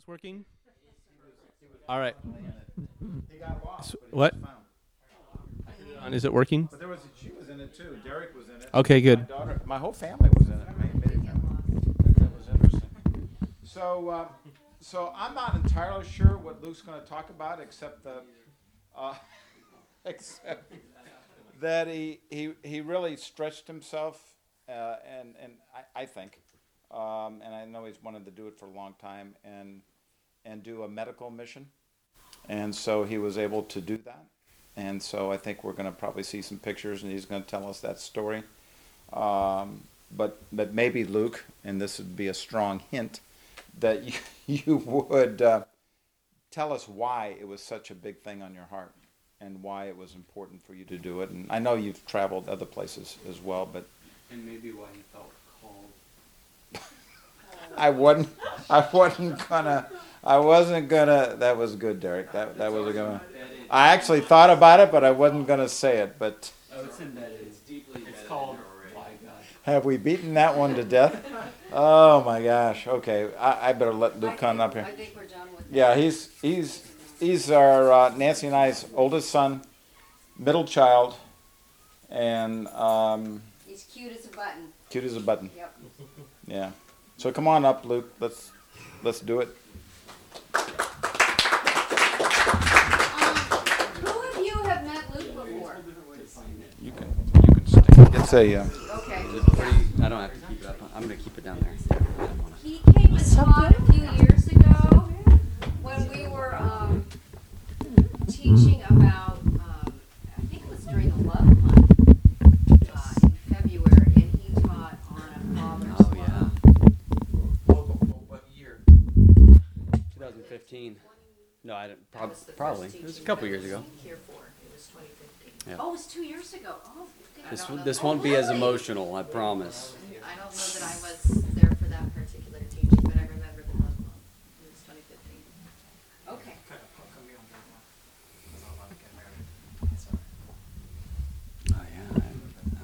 this working? All right. He got lost. but he what? was. On, Is it working? But there was, she was in it too. Derek was in it. Okay, good. My daughter, my whole family was in it. My immediate family. That was interesting. So, uh, so I'm not entirely sure what Luke's going to talk about, except the, uh, except that he, he, he really stretched himself, uh, and and I, I think, um, and I know he's wanted to do it for a long time, and and do a medical mission, and so he was able to do that, and so I think we're going to probably see some pictures, and he's going to tell us that story. Um, but but maybe Luke, and this would be a strong hint, that you, you would uh, tell us why it was such a big thing on your heart, and why it was important for you to do it. And I know you've traveled other places as well, but And maybe why you felt called. I wasn't I wasn't gonna I wasn't gonna. That was good, Derek. That that was a good one. I actually thought about it, but I wasn't gonna say it. But Oh, it's embedded. It's deeply It's called in there By already. God. have we beaten that one to death? Oh my gosh. Okay, I, I better let Luke come up here. I here. think we're done with that. Yeah, he's he's he's our uh, Nancy and I's oldest son, middle child, and um, He's cute as a button. cute as a button. Yep. Yeah. So come on up, Luke. Let's let's do it. Um, who of you have met Luke before? You can you can stand. It's a. Uh, Okay. Is it pretty? I don't have to keep it up. I'm gonna keep it down there. I don't wanna- He came and taught a few years ago when we were um, teaching about, 2015. No, I didn't. That Prob- was the first probably. It was a teaching couple that years was ago. Here for. It was 2015. Yeah. Oh, it was two years ago. Oh. This I don't know this that- won't be as really? emotional. I promise. I don't know that I was there for that particular teaching, but I remember the. It was 2015. Okay. Kind of put me on that one. That's all I'm getting married. Sorry. Oh yeah.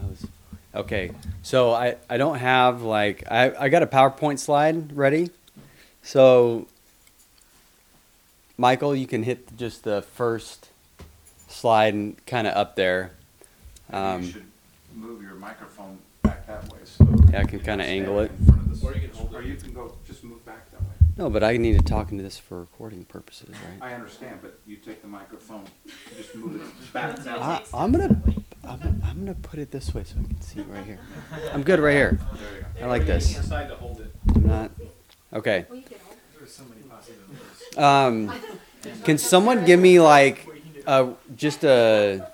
I, I was. Okay. So I I don't have like I I got a PowerPoint slide ready. So Michael, you can hit just the first slide and kind of up there. Um, you should move your microphone back that way. So Yeah, I can kinda angle it. Or you can hold it. Or you can go just move back that way. No, but I need to talk into this for recording purposes, right? I understand, but you take the microphone, just move it back that way. I, I'm gonna, I'm, gonna- I'm gonna put it this way so I can see it right here. I'm good right here. There you go. I like this. Decide to hold it. I'm not. Okay. Well, you can hold There's so many possibilities. Um, can someone give me like, a just a,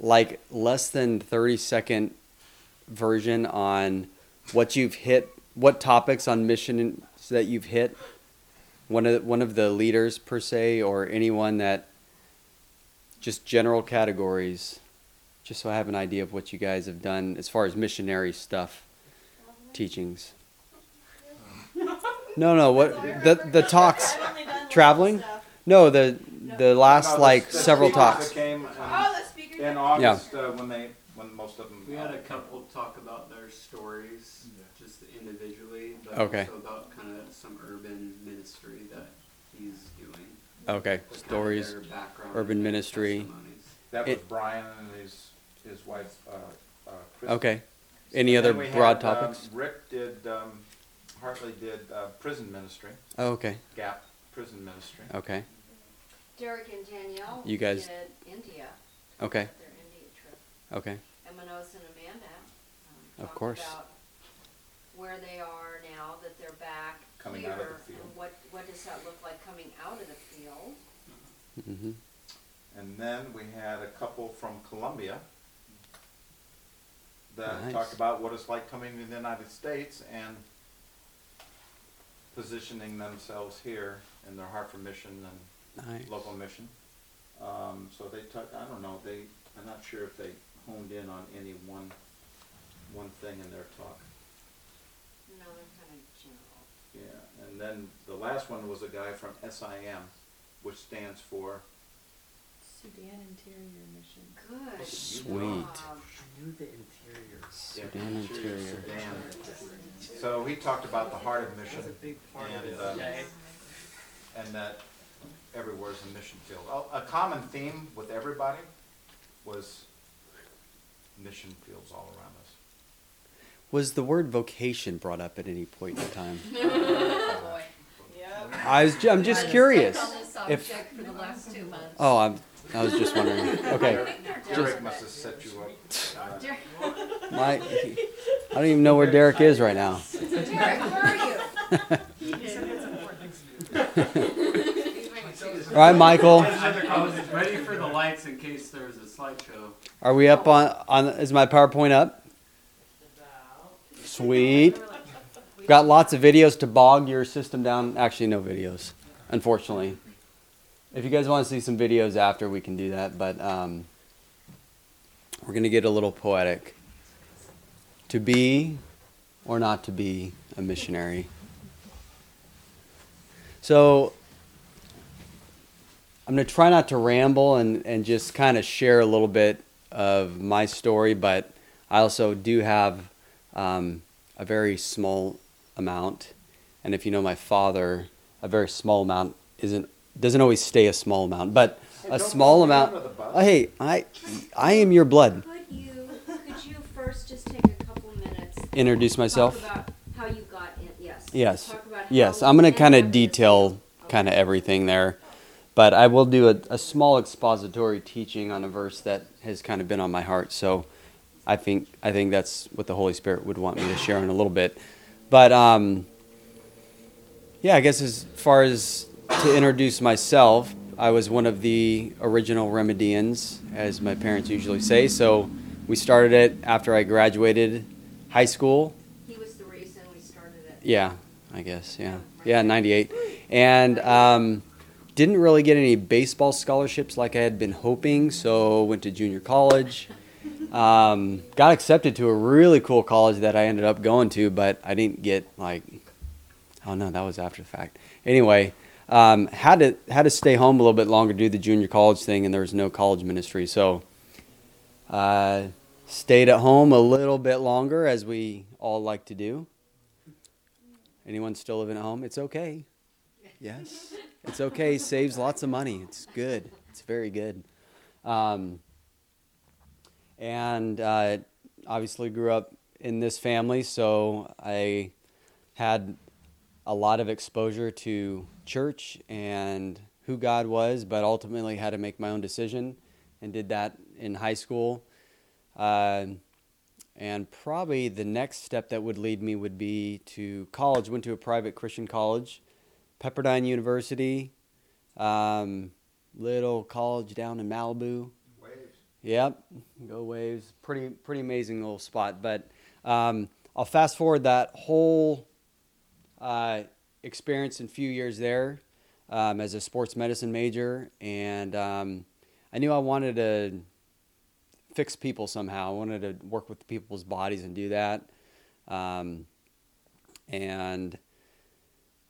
like less than thirty second version on what you've hit, what topics on mission that you've hit? One of one of the leaders per se, or anyone that just general categories, just so I have an idea of what you guys have done as far as missionary stuff, teachings. No, no, what the the talks, traveling? No, the the last like several talks. that came Oh, the speakers. in August uh, when they when most of them. We had a couple talk about their stories, just individually, but Okay. also about kind of some urban ministry that he's doing. Okay, Just kind of stories. their background urban ministry. That was it- Brian and his his wife. Uh, uh, Okay. Any And other broad had, um, topics? Rick did. Um, Hartley did uh, prison ministry. Oh, okay. Gap prison ministry. Okay. Derek and Danielle You guys- did India, Okay. their India trip. Okay. And Manos and Amanda um, Of talked course. about where they are now that they're back Coming here, out of the field. and what what does that look like coming out of the field? Mm-hmm. And then we had a couple from Colombia that Nice. talked about what it's like coming to the United States and positioning themselves here in their heart for mission and Nice. local mission. Um, so they took, I don't know, they, I'm not sure if they honed in on any one, one thing in their talk. No, they're kind of general. Yeah, and then the last one was a guy from SIM, which stands for Sudan Interior Mission. Good. Sweet. job. Knew the interior. Sudan Interior. So he talked about the heart of mission That's a big part of and, it. uh, Yeah. and that everywhere's a mission field. A, a common theme with everybody was mission fields all around us. Was the word vocation brought up at any point in time? Oh, boy. Yep. I was. ju- I'm just curious. on this If subject for the last two months. oh, I'm. I was just wondering. Okay, Derek must have set you up. Derek, my. I don't even know where Derek is right now. Derek, where are you? All right, Michael. I was ready for the lights in case there was a slideshow. Are we up on? On is my PowerPoint up? Sweet. Got lots of videos to bog your system down. Actually, no videos, unfortunately. If you guys want to see some videos after, we can do that. But um, we're gonna get a little poetic. To be, or not to be, a missionary. So I'm going to try not to ramble and, and just kind of share a little bit of my story, but I also do have um, a very small amount. And if you know my father, a very small amount isn't doesn't always stay a small amount, but Hey, a don't small throw amount. under the bus. Oh, hey, I I am your blood. Could you, could you first just take a couple minutes? Introduce myself. Talk about how you got in, yes. Yes. Talk about Yes, how I'm going to kind of ended up in this detail kind of everything there. But I will do a, a small expository teaching on a verse that has kind of been on my heart. So I think I think that's what the Holy Spirit would want me to share in a little bit. But um, yeah, I guess as far as to introduce myself, I was one of the original Remedians, as my parents usually say. So we started it after I graduated high school. He was the reason we started it. Yeah, I guess. Yeah, yeah, '98, and um, didn't really get any baseball scholarships like I had been hoping. So went to junior college. Um, got accepted to a really cool college that I ended up going to, but I didn't get like. Oh no, that was after the fact. Anyway, um, had to had to stay home a little bit longer do the junior college thing, and there was no college ministry, so. Uh, stayed at home a little bit longer, as we all like to do. Anyone still living at home? It's okay. Yes, it's okay. Saves lots of money. It's good. It's very good. Um, and uh, obviously grew up in this family, so I had a lot of exposure to church and who God was, but ultimately had to make my own decision and did that in high school. Uh, and probably the next step that would lead me would be to college. Went to a private Christian college, Pepperdine University, um, little college down in Malibu. Waves. Yep, go waves. Pretty pretty amazing little spot. But um, I'll fast forward that whole uh, experience in a few years there um, as a sports medicine major, and um, I knew I wanted to fix people somehow. I wanted to work with people's bodies and do that. Um, and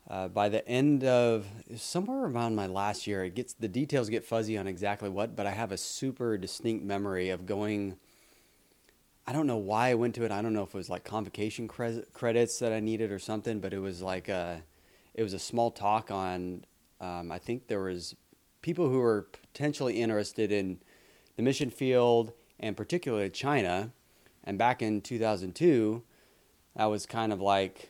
uh, by the end of somewhere around my last year, it gets the details get fuzzy on exactly what, but I have a super distinct memory of going. I don't know why I went to it. I don't know if it was like convocation cre- credits that I needed or something, but it was like a, it was a small talk on. Um, I think there was people who were potentially interested in the mission field and particularly China. And back in 2002, that was kind of like,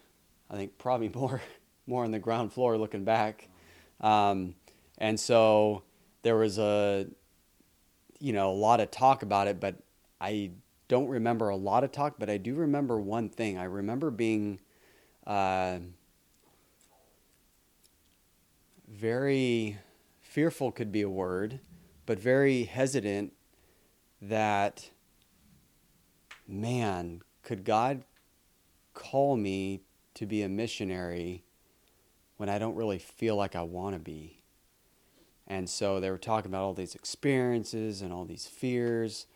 I think probably more more on the ground floor looking back. Um, and so there was a, you know, a lot of talk about it, but I don't remember a lot of talk, but I do remember one thing. I remember being uh, very fearful, could be a word, but very hesitant that, man, could God call me to be a missionary when I don't really feel like I want to be? And so they were talking about all these experiences and all these fears,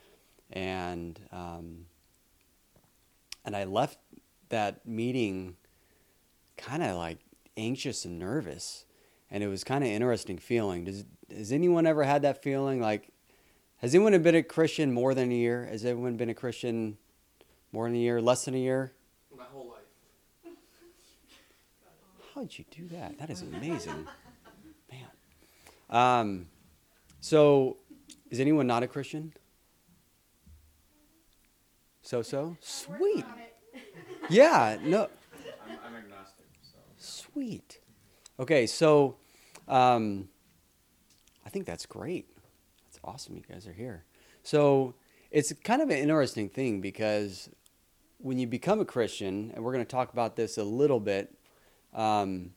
and um, and I left that meeting kind of like anxious and nervous, and it was kind of interesting feeling. Does has anyone ever had that feeling like Has anyone been a Christian more than a year? Has anyone been a Christian more than a year, less than a year? My whole life. How did you do that? That is amazing, man. Um, so, is anyone not a Christian? So so sweet. Yeah, no, I'm, I'm agnostic, so. sweet. Okay, so um, I think that's great. That's awesome. You guys are here. So it's kind of an interesting thing because when you become a Christian, and we're going to talk about this a little bit, um,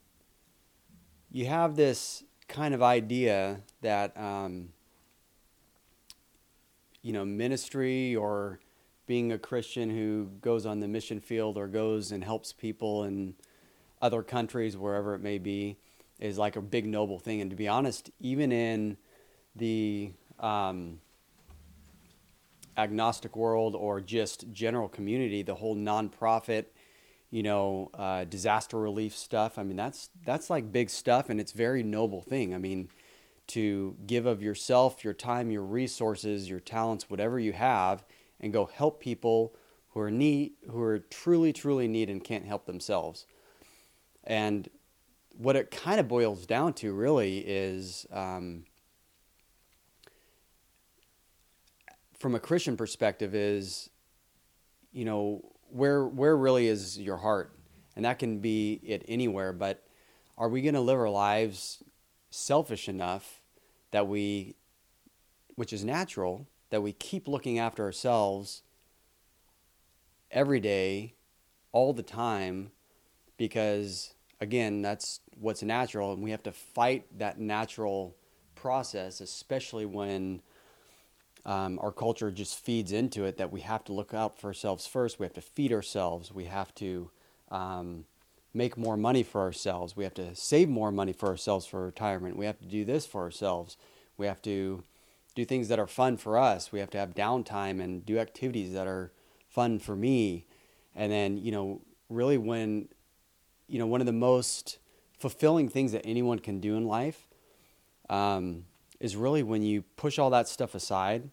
you have this kind of idea that um, you know ministry or being a Christian who goes on the mission field or goes and helps people in other countries, wherever it may be, is like a big noble thing. And to be honest, even in the um, agnostic world or just general community, the whole nonprofit, you know, uh, disaster relief stuff. I mean, that's that's like big stuff, and it's very noble thing. I mean, to give of yourself, your time, your resources, your talents, whatever you have, and go help people who are need, who are truly, truly need and can't help themselves. And what it kind of boils down to, really, is. Um, from a Christian perspective is, you know, where where really is your heart, and that can be it anywhere. But are we going to live our lives selfish enough that we, which is natural, that we keep looking after ourselves every day, all the time, because again, that's what's natural, and we have to fight that natural process, especially when um, our culture just feeds into it that we have to look out for ourselves first. We have to feed ourselves. We have to um, make more money for ourselves. We have to save more money for ourselves for retirement. We have to do this for ourselves. We have to do things that are fun for us. We have to have downtime and do activities that are fun for me. And then, you know, really when, you know, one of the most fulfilling things that anyone can do in life um, is really when you push all that stuff aside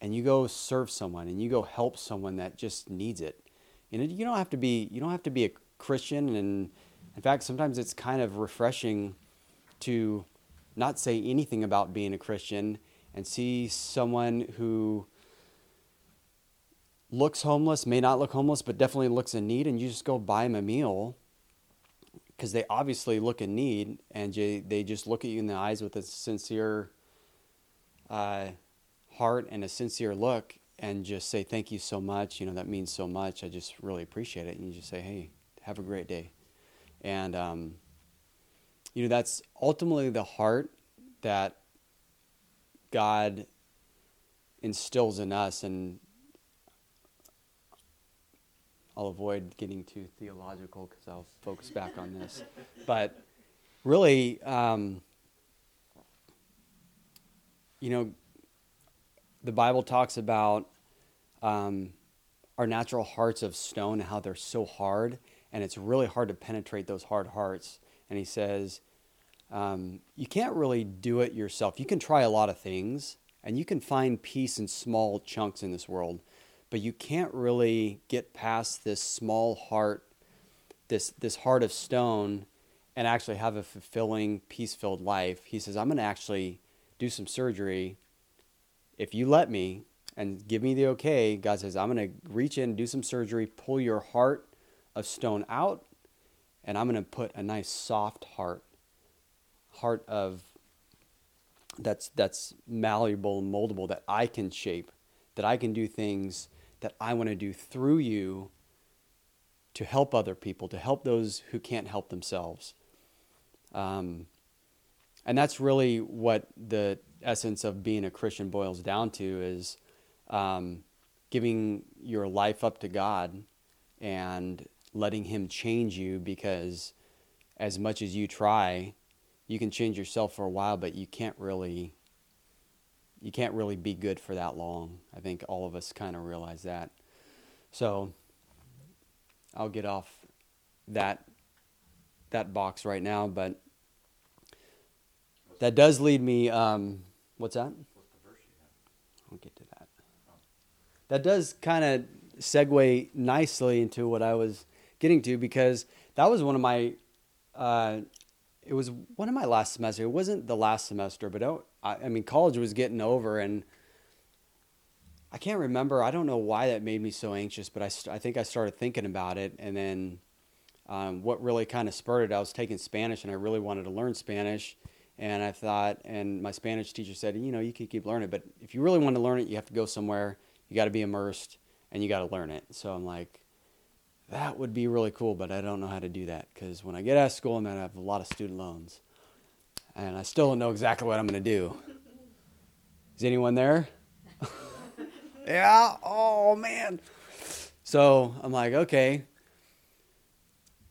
and you go serve someone and you go help someone that just needs it. Know, you don't have to be you don't have to be a Christian and in fact sometimes it's kind of refreshing to not say anything about being a Christian and see someone who looks homeless, may not look homeless, but definitely looks in need, and you just go buy them a meal because they obviously look in need and they just look at you in the eyes with a sincere uh, heart and a sincere look and just say thank you so much you know that means so much i just really appreciate it. And you just say hey have a great day. And um, you know that's ultimately the heart that god instills in us and I'll avoid getting too theological because I'll focus back on this. But really, um, you know, the Bible talks about um, our natural hearts of stone and how they're so hard, and it's really hard to penetrate those hard hearts. And he says, um, you can't really do it yourself. You can try a lot of things, and you can find peace in small chunks in this world but you can't really get past this small heart, this this heart of stone, and actually have a fulfilling, peace-filled life. He says, "I'm going to actually do some surgery if you let me and give me the okay." God says, "I'm going to reach in, do some surgery, pull your heart of stone out, and I'm going to put a nice soft heart, heart of that's that's malleable, and moldable, that I can shape, that I can do things." That I want to do through you to help other people, to help those who can't help themselves. Um, and that's really what the essence of being a Christian boils down to is um, giving your life up to God and letting Him change you because as much as you try, you can change yourself for a while, but you can't really you can't really be good for that long. I think all of us kind of realize that. So I'll get off that that box right now, but that does lead me. Um, what's that? I'll get to that. That does kind of segue nicely into what I was getting to because that was one of my. Uh, it was one of my last semester. It wasn't the last semester, but I, I mean, college was getting over, and I can't remember. I don't know why that made me so anxious, but I, I think I started thinking about it, and then um, what really kind of spurred it. I was taking Spanish, and I really wanted to learn Spanish, and I thought, and my Spanish teacher said, you know, you can keep learning, but if you really want to learn it, you have to go somewhere. You got to be immersed, and you got to learn it. So I'm like, that would be really cool, but I don't know how to do that because when I get out of school, I'm gonna have a lot of student loans, and I still don't know exactly what I'm gonna do. Is anyone there? yeah. Oh man. So I'm like, okay.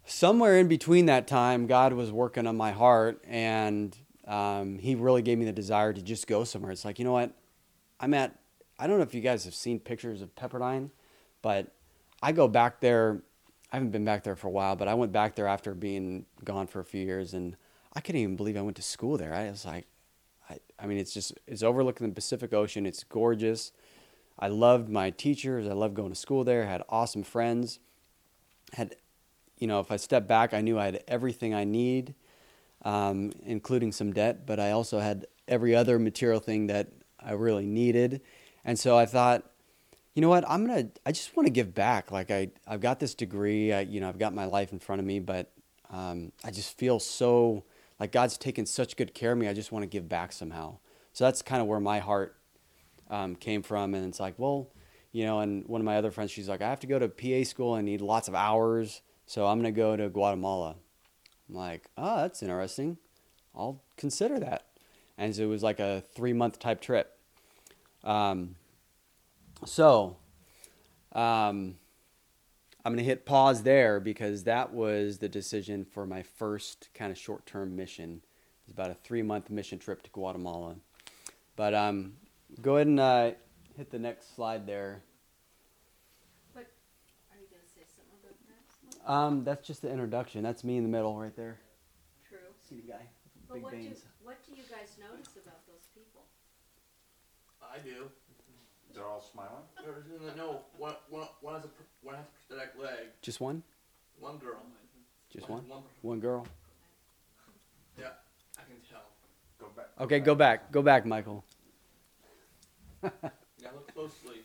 Somewhere in between that time, God was working on my heart, and um, He really gave me the desire to just go somewhere. It's like, you know what? I'm at. I don't know if you guys have seen pictures of Pepperdine, but I go back there. I haven't been back there for a while, but I went back there after being gone for a few years, and I couldn't even believe I went to school there. I was like, I, I mean, it's just it's overlooking the Pacific Ocean. It's gorgeous. I loved my teachers. I loved going to school there. I Had awesome friends. Had, you know, if I step back, I knew I had everything I need, um, including some debt. But I also had every other material thing that I really needed, and so I thought, you know what, I'm gonna. I just want to give back. Like I, I've got this degree. I, you know, I've got my life in front of me, but um, I just feel so like God's taken such good care of me. I just want to give back somehow. So that's kind of where my heart um, came from. And it's like, well, you know, and one of my other friends, she's like, I have to go to PA school and need lots of hours. So I'm going to go to Guatemala. I'm like, oh, that's interesting. I'll consider that. And so it was like a three month type trip. Um, so um, I'm going to hit pause there because that was the decision for my first kind of short term mission. It was about a three month mission trip to Guatemala. But um, go ahead and uh, hit the next slide there. But are you gonna say something about that? Um, that's just the introduction. That's me in the middle right there. True. See the guy? But Big what do, what do you guys notice about those people? I do. They're all smiling. There's no one. One, one has a pr- one has a prosthetic leg. Just one? One girl. Just One one? One. One girl? Yeah, I can tell. Go back. Okay, go back. Go back, Michael. Yeah, look closely.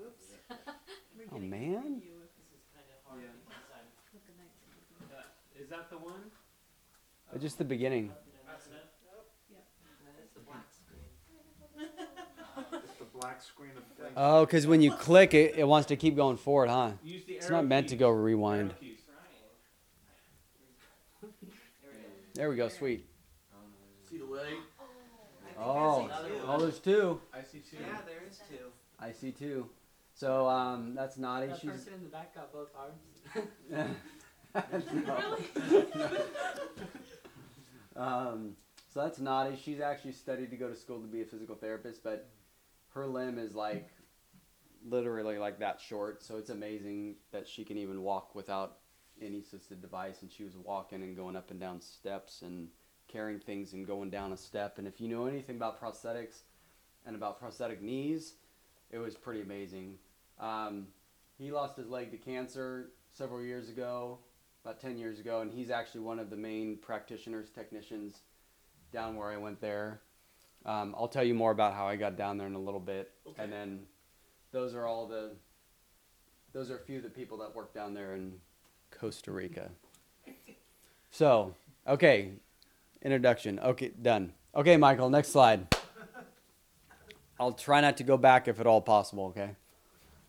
Oops. Oh, man. Is kind of hard because I'm. Is that the one? Uh, Just the beginning. That's it? That's the black screen. It's the black screen of things. Oh, because when you click it, it wants to keep going forward, huh? Use the It's arrow not meant to keys. go rewind. Arrow keys. There we go, sweet. See the leg? Oh, oh, there's two. I see two. Yeah, there is two. I see two. So um, that's naughty. That She's person in the back got both arms. um, so that's naughty. She's actually studied to go to school to be a physical therapist, but her limb is like literally like that short. So it's amazing that she can even walk without any assisted device. And she was walking and going up and down steps and carrying things and going down a step. And if you know anything about prosthetics and about prosthetic knees, it was pretty amazing. Um, he lost his leg to cancer several years ago, about 10 years ago, and he's actually one of the main practitioners, technicians down where I went there. Um, I'll tell you more about how I got down there in a little bit. Okay. And then those are all the, those are a few of the people that work down there in Costa Rica. So, okay, introduction. Okay, done. Okay, Michael, next slide. I'll try not to go back if at all possible, okay?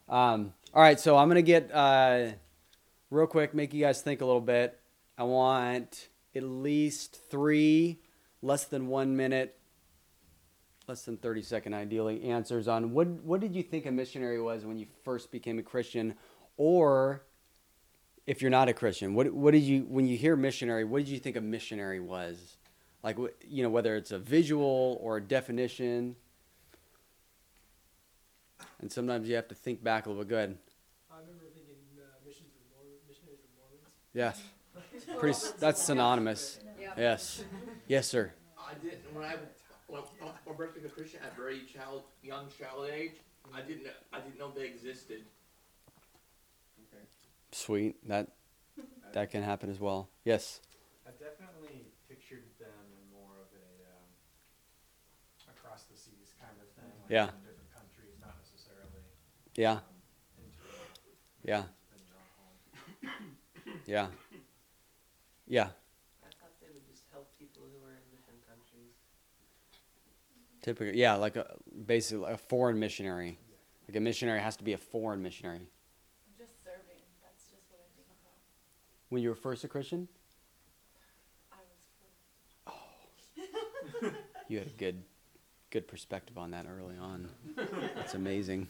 Um, all right, so I'm going to get uh, real quick, make you guys think a little bit. I want at least three less than one minute, less than 30 second ideally, answers on what, what did you think a missionary was when you first became a Christian? Or if you're not a Christian, what, what did you, when you hear missionary, what did you think a missionary was? Like, you know, whether it's a visual or a definition. And sometimes you have to think back a little bit. Go ahead. I remember thinking uh, missions were Mormon, missionaries were Mormons. Yes. Pretty. That's synonymous. Yes. Yes, sir. I didn't when I when when I became a Christian at very child young child age. I didn't know, I didn't know they existed. Okay. Sweet. That that can happen as well. Yes. I definitely pictured them in more of a um, across the seas kind of thing. Like Yeah. In different countries, not necessarily. Yeah. Um, into a, Yeah. than your own home. Yeah. Yeah. I thought they would just help people who were in different countries. Typically, yeah, like a basically a foreign missionary. Like a missionary has to be a foreign missionary. Just serving. That's just what I think about. When you were first a Christian, I was. Oh. you had a good, good perspective on that early on. That's amazing.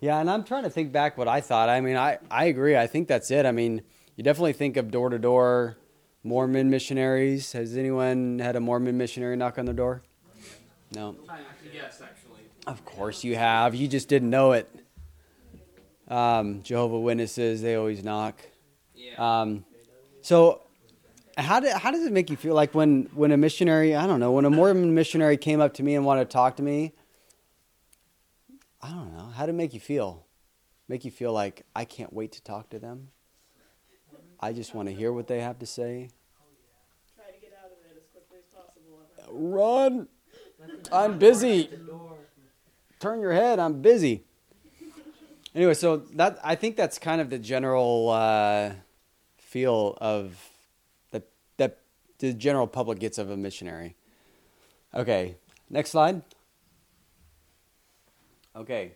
Yeah, and I'm trying to think back what I thought. I mean, I, I agree. I think that's it. I mean, you definitely think of door to door Mormon missionaries. Has anyone had a Mormon missionary knock on their door? No. Yes, actually. Of course you have. You just didn't know it. Um, Jehovah Witnesses, they always knock. Yeah. Um, so, how did how does it make you feel? Like when when a missionary, I don't know, when a Mormon missionary came up to me and wanted to talk to me. I don't know. How did it make you feel? Make you feel like I can't wait to talk to them. I just want to hear what they have to say. Try to get out of it as quickly as possible. Run! I'm busy. Turn your head. I'm busy. Anyway, so that I think that's kind of the general uh, feel of that that the general public gets of a missionary. Okay, next slide. Okay,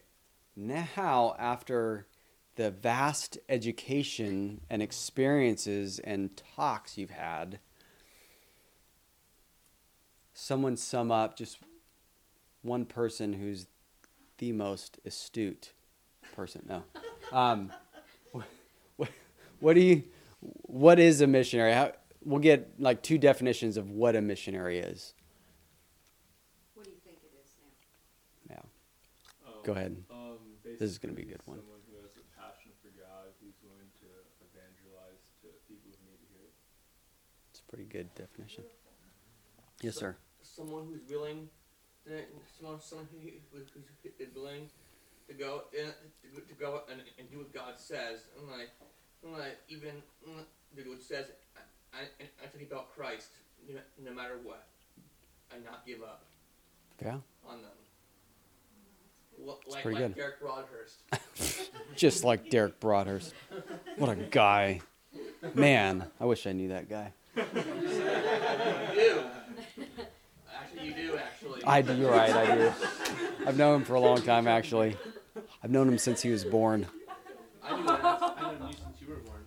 now after the vast education and experiences and talks you've had, someone sum up just one person who's the most astute person. No. Um, what, what do you? What is a missionary? How, we'll get like two definitions of what a missionary is. What do you think it is now? Yeah. Um, Go ahead. Um, This is gonna be a good one. Someone who has a passion for God, who's willing to evangelize to people who need to hear it. It's a pretty good definition. Yes, sir. Someone who's willing, to, someone, someone who, who, who is willing to go in, to, go- to go and, and do what God says, and like, and like even mm, do what says, and, and, and talk about Christ, no, no matter what, and not give up Yeah. on them. L- like pretty like good. Derek Broadhurst. Just like Derek Broadhurst. What a guy. Man, I wish I knew that guy. you do. Actually, you do. Actually. I do. You're right. I do. I've known him for a long time, actually. I've known him since he was born. I knew. I you since you were born.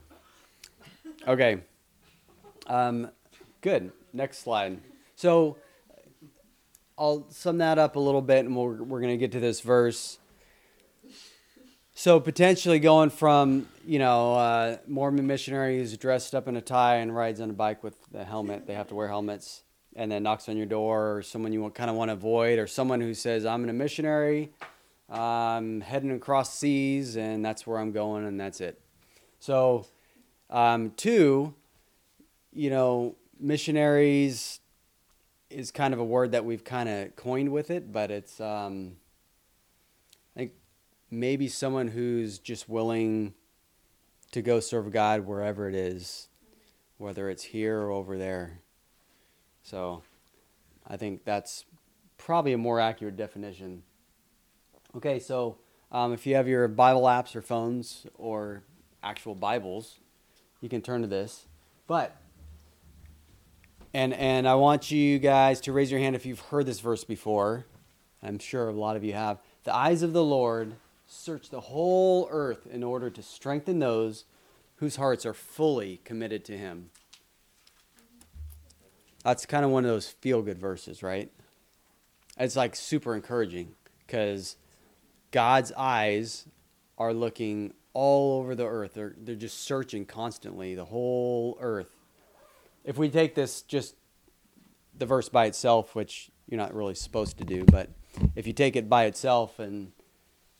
Okay. Um, good. Next slide. So I'll sum that up a little bit, and we're we're gonna get to this verse. So potentially going from you know uh, Mormon missionary who's dressed up in a tie and rides on a bike with a helmet. They have to wear helmets, and then knocks on your door, or someone you kind of want to avoid, or someone who says, "I'm in a missionary, I'm heading across seas, and that's where I'm going, and that's it." So, um, two, you know, missionaries is kind of a word that we've kind of coined with it, but it's um, I think maybe someone who's just willing to go serve God wherever it is, whether it's here or over there. So, I think that's probably a more accurate definition. Okay, so um, if you have your Bible apps or phones or actual Bibles, you can turn to this. But and and I want you guys to raise your hand if you've heard this verse before. I'm sure a lot of you have. The eyes of the Lord search the whole earth in order to strengthen those whose hearts are fully committed to him. That's kind of one of those feel good verses, right? It's like super encouraging because God's eyes are looking all over the earth. They're, they're just searching constantly, the whole earth. If we take this just the verse by itself, which you're not really supposed to do, but if you take it by itself and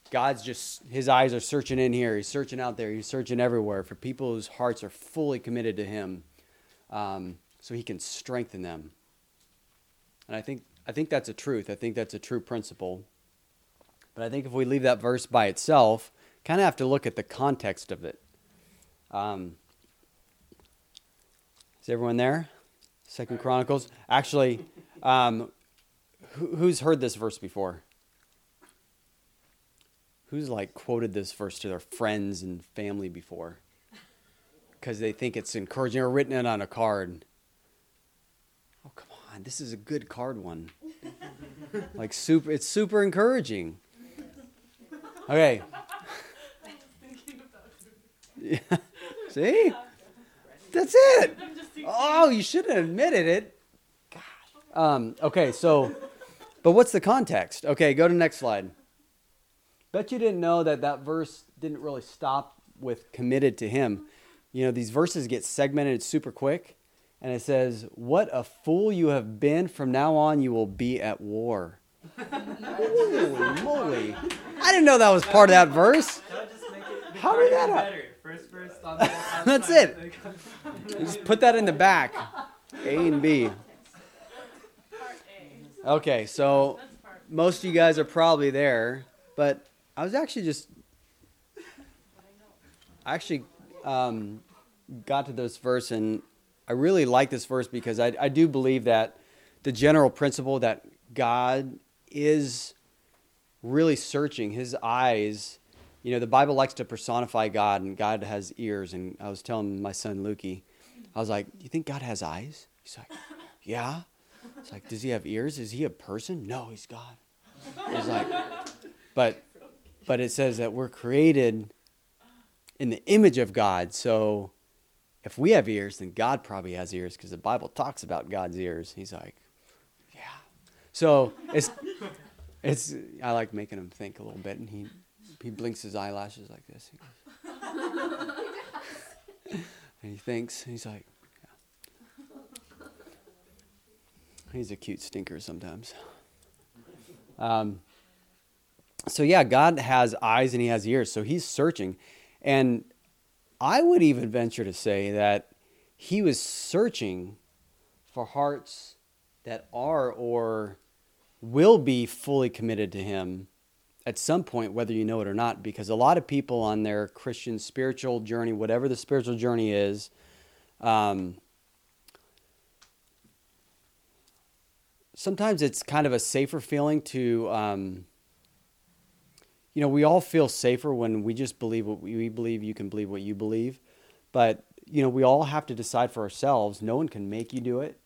God's just, his eyes are searching in here, he's searching out there, he's searching everywhere for people whose hearts are fully committed to him um, so he can strengthen them. And I think I think that's a truth. I think that's a true principle. But I think if we leave that verse by itself, kind of have to look at the context of it. Um, is everyone there? Second Chronicles. Actually, um, who, who's heard this verse before? Who's like quoted this verse to their friends and family before? Because they think it's encouraging or written it on a card. On, this is a good card one. like super, it's super encouraging. Okay. Yeah. See? That's it. Oh, you shouldn't have admitted it. Um, okay, so, but what's the context? Okay, go to next slide. Bet you didn't know that that verse didn't really stop with committed to him. You know, these verses get segmented super quick, and it says, What a fool you have been. From now on, you will be at war. Holy moly. I didn't know that was part of that verse. How did that happen? That's it. Just put that in the back. A and B. Okay, so most of you guys are probably there, but I was actually just, I actually um, got to this verse, and I really like this verse because I, I do believe that the general principle that God is really searching his eyes. You know, the Bible likes to personify God, and God has ears. And I was telling my son Lukey, I was like, "Do you think God has eyes?" He's like, "Yeah." It's like, does he have ears? Is he a person? No, he's God. He's like, but, but it says that we're created in the image of God. So, if we have ears, then God probably has ears because the Bible talks about God's ears. He's like, yeah. So it's, it's. I like making him think a little bit, and he, he blinks his eyelashes like this. And he thinks. He's like, yeah. He's a cute stinker sometimes. Um, so yeah, God has eyes and He has ears, so He's searching, and I would even venture to say that He was searching for hearts that are or will be fully committed to Him at some point, whether you know it or not, because a lot of people on their Christian spiritual journey, whatever the spiritual journey is, um, sometimes it's kind of a safer feeling to um, you know we all feel safer when we just believe what we believe you can believe what you believe. But you know we all have to decide for ourselves. No one can make you do it.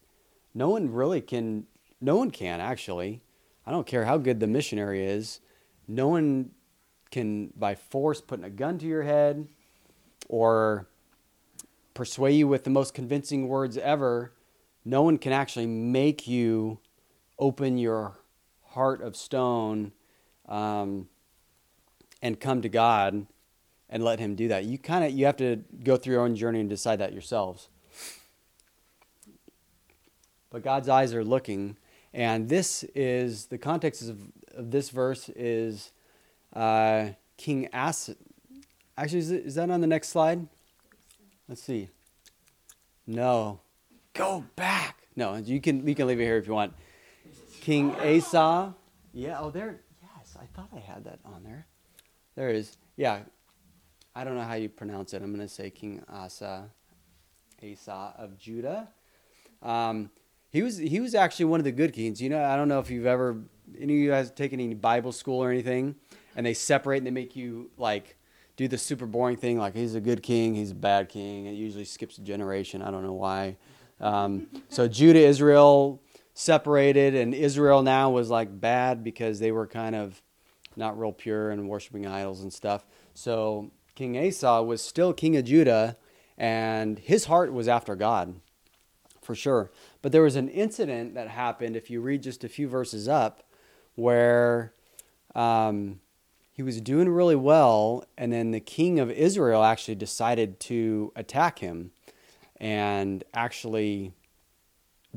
No one really can no one can actually. I don't care how good the missionary is. No one can by force putting a gun to your head or persuade you with the most convincing words ever. No one can actually make you open your heart of stone um, and come to God and let Him do that. You kind of you have to go through your own journey and decide that yourselves. But God's eyes are looking, and this is the context of, of this verse is uh, King Asa. Actually, is, it, is that on the next slide? Let's see. No, go back. No, you can you can leave it here if you want. King Asa. Yeah, oh there. Yes, I thought I had that on there. There is. Yeah. I don't know how you pronounce it. I'm going to say King Asa, Asa of Judah. Um, he was he was actually one of the good kings. You know, I don't know if you've ever any of you guys taken any Bible school or anything, and they separate and they make you like do the super boring thing, like he's a good king, he's a bad king. It usually skips a generation. I don't know why. Um, so Judah, Israel, separated, and Israel now was like bad because they were kind of not real pure and worshiping idols and stuff. So King Asa was still king of Judah, and his heart was after God, for sure. But there was an incident that happened, if you read just a few verses up, where um, he was doing really well, and then the king of Israel actually decided to attack him and actually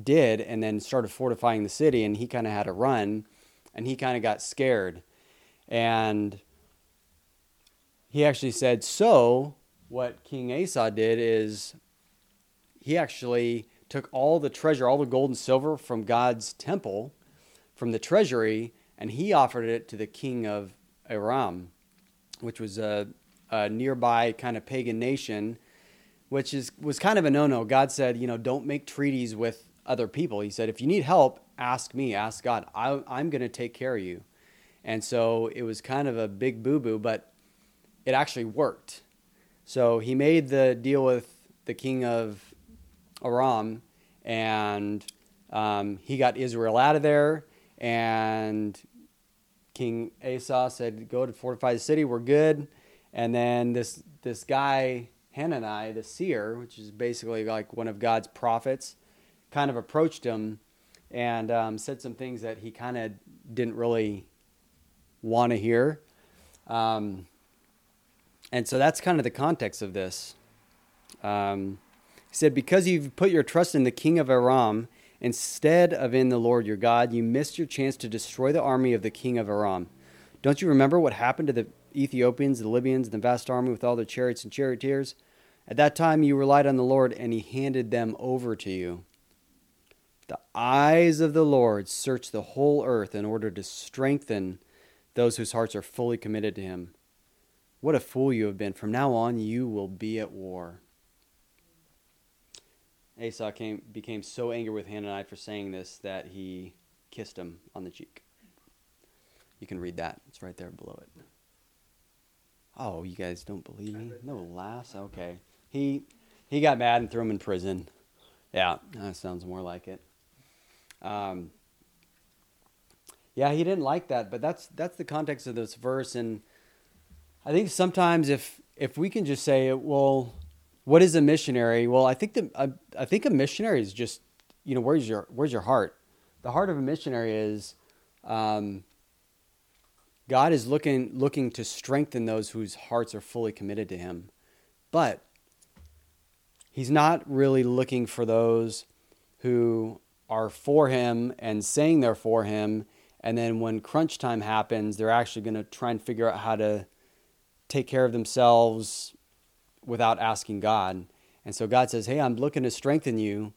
did and then started fortifying the city and he kind of had to run and he kind of got scared and he actually said so what king asa did is he actually took all the treasure, all the gold and silver from God's temple, from the treasury, and he offered it to the king of Aram, which was a, a nearby kind of pagan nation, which is was kind of a no-no. God said, you know, don't make treaties with other people. He said, if you need help, ask me, ask God. I, I'm going to take care of you. And so it was kind of a big boo-boo, but it actually worked. So he made the deal with the king of Aram, and um, he got Israel out of there. And King Asa said, "Go to fortify the city. We're good." And then this this guy Hanani, the seer, which is basically like one of God's prophets, kind of approached him and um, said some things that he kind of didn't really want to hear. Um, and so that's kind of the context of this. Um, he said, Because you've put your trust in the king of Aram instead of in the Lord your God, you missed your chance to destroy the army of the king of Aram. Don't you remember what happened to the Ethiopians, the Libyans, and the vast army with all their chariots and charioteers? At that time you relied on the Lord, and he handed them over to you. The eyes of the Lord search the whole earth in order to strengthen those whose hearts are fully committed to him. What a fool you have been. From now on, you will be at war. Asa came, became so angry with Hanani for saying this that he kissed him on the cheek. You can read that. It's right there below it. Oh, you guys don't believe me? No laughs? Okay. He he got mad and threw him in prison. Yeah, that sounds more like it. Um, yeah, he didn't like that, but that's that's the context of this verse, and I think sometimes if if we can just say, well, what is a missionary? Well, I think the I, I think a missionary is just you know where's your where's your heart? The heart of a missionary is um, God is looking looking to strengthen those whose hearts are fully committed to Him, but He's not really looking for those who are for Him and saying they're for Him, and then when crunch time happens, they're actually going to try and figure out how to take care of themselves without asking God. And so God says, Hey, I'm looking to strengthen you,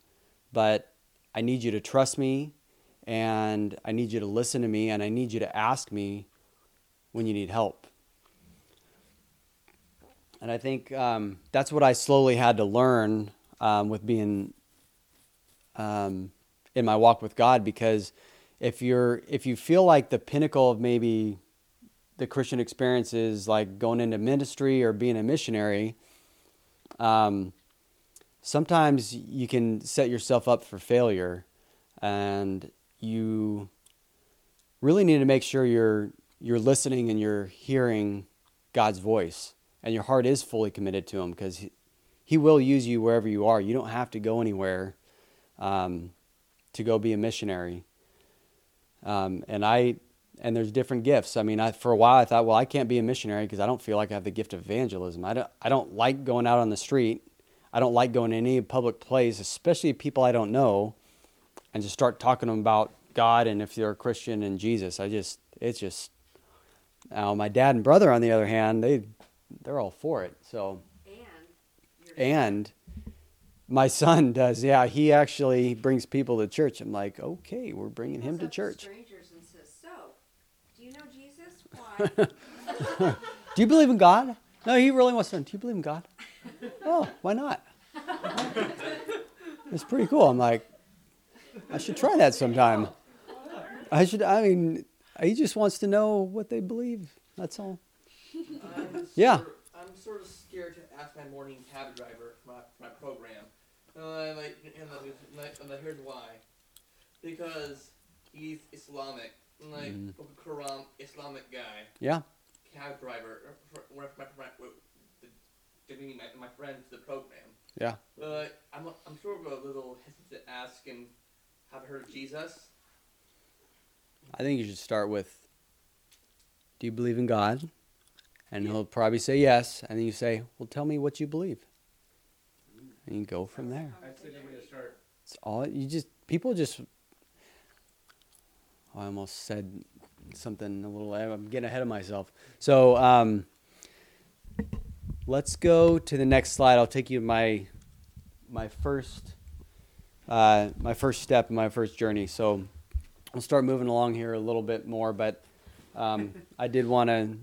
but I need you to trust me, and I need you to listen to me, and I need you to ask me when you need help. And I think um, that's what I slowly had to learn um, with being um, in my walk with God, because if you're if you feel like the pinnacle of maybe the Christian experience is like going into ministry or being a missionary, um, sometimes you can set yourself up for failure, and you really need to make sure you're you're listening and you're hearing God's voice, and your heart is fully committed to Him because He, he will use you wherever you are. You don't have to go anywhere um, to go be a missionary. Um, and I and there's different gifts. I mean, I, for a while I thought, well, I can't be a missionary because I don't feel like I have the gift of evangelism. I don't, I don't like going out on the street. I don't like going to any public place, especially people I don't know, and just start talking to them about God and if they're a Christian and Jesus. I just, it's just. Now, my dad and brother, on the other hand, they, they're all for it. So. And. And. My son does, yeah. He actually brings people to church. I'm like, okay, we're bringing him to church. Strangers and says, "So, do you know Jesus? Why?" Do you believe in God? No, he really wants to know. Do you believe in God? oh, why not? It's pretty cool. I'm like, I should try that sometime. I should. I mean, he just wants to know what they believe. That's all. I'm Yeah. Sort I'm sort of scared to ask my morning cab driver my, my program. And I like, and, like, and like, here's why. Because he's Islamic, like Mm. Quran Islamic guy, Yeah. cab driver, uh, for, for, my, to my, my friend to the program. Yeah. But I'm, I'm sort of a little hesitant to ask him, have you heard of Jesus? I think you should start with, do you believe in God? And he'll probably say yes. And then you say, well, tell me what you believe. And you go from there. That's a good way to start. It's all you just people just. I almost said something a little. I'm getting ahead of myself. So um, let's go to the next slide. I'll take you to my my first uh, my first step in my first journey. So I'll start moving along here a little bit more, but um, I did want to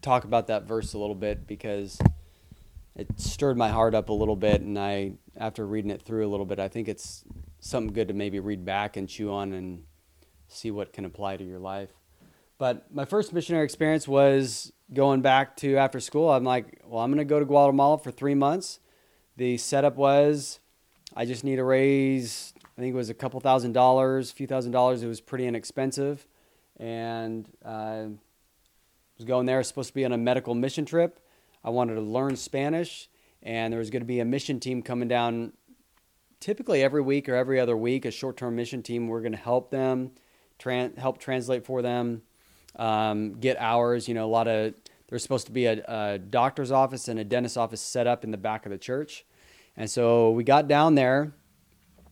talk about that verse a little bit because it stirred my heart up a little bit, and I, after reading it through a little bit, I think it's something good to maybe read back and chew on and see what can apply to your life. But my first missionary experience was going back to after school. I'm like, well, I'm going to go to Guatemala for three months. The setup was I just need to raise, I think it was a couple thousand dollars, a few thousand dollars. It was pretty inexpensive. And uh, was going there, was supposed to be on a medical mission trip. I wanted to learn Spanish, and there was going to be a mission team coming down typically every week or every other week, a short term mission team. We're going to help them, help translate for them, um, get hours. You know, a lot of, there's supposed to be a, a doctor's office and a dentist's office set up in the back of the church. And so we got down there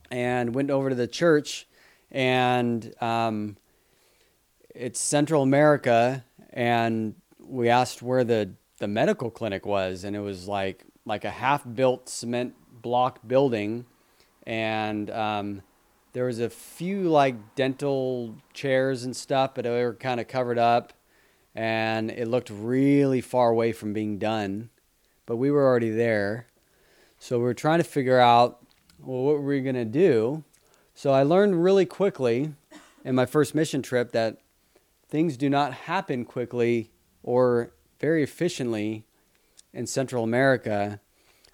and went over to the church, and um, it's Central America, and we asked where the the medical clinic was, and it was like like a half built cement block building, and um, there was a few like dental chairs and stuff, but they were kind of covered up, and it looked really far away from being done, but we were already there, so we were trying to figure out well what were we gonna do. So I learned really quickly in my first mission trip that things do not happen quickly or very efficiently in Central America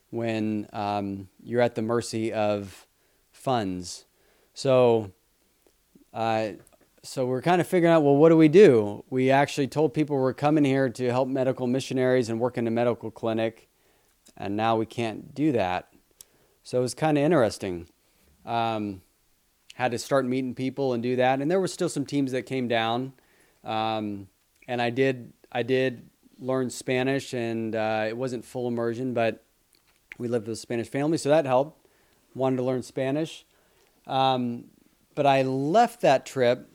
when um, you're at the mercy of funds. So, uh, so we're kind of figuring out, well, what do we do? We actually told people we're coming here to help medical missionaries and work in a medical clinic, and now we can't do that. So it was kind of interesting. Um, had to start meeting people and do that, and there were still some teams that came down, um, and I did I did learn Spanish, and uh, it wasn't full immersion, but we lived with a Spanish family, so that helped. Wanted to learn Spanish. Um, but I left that trip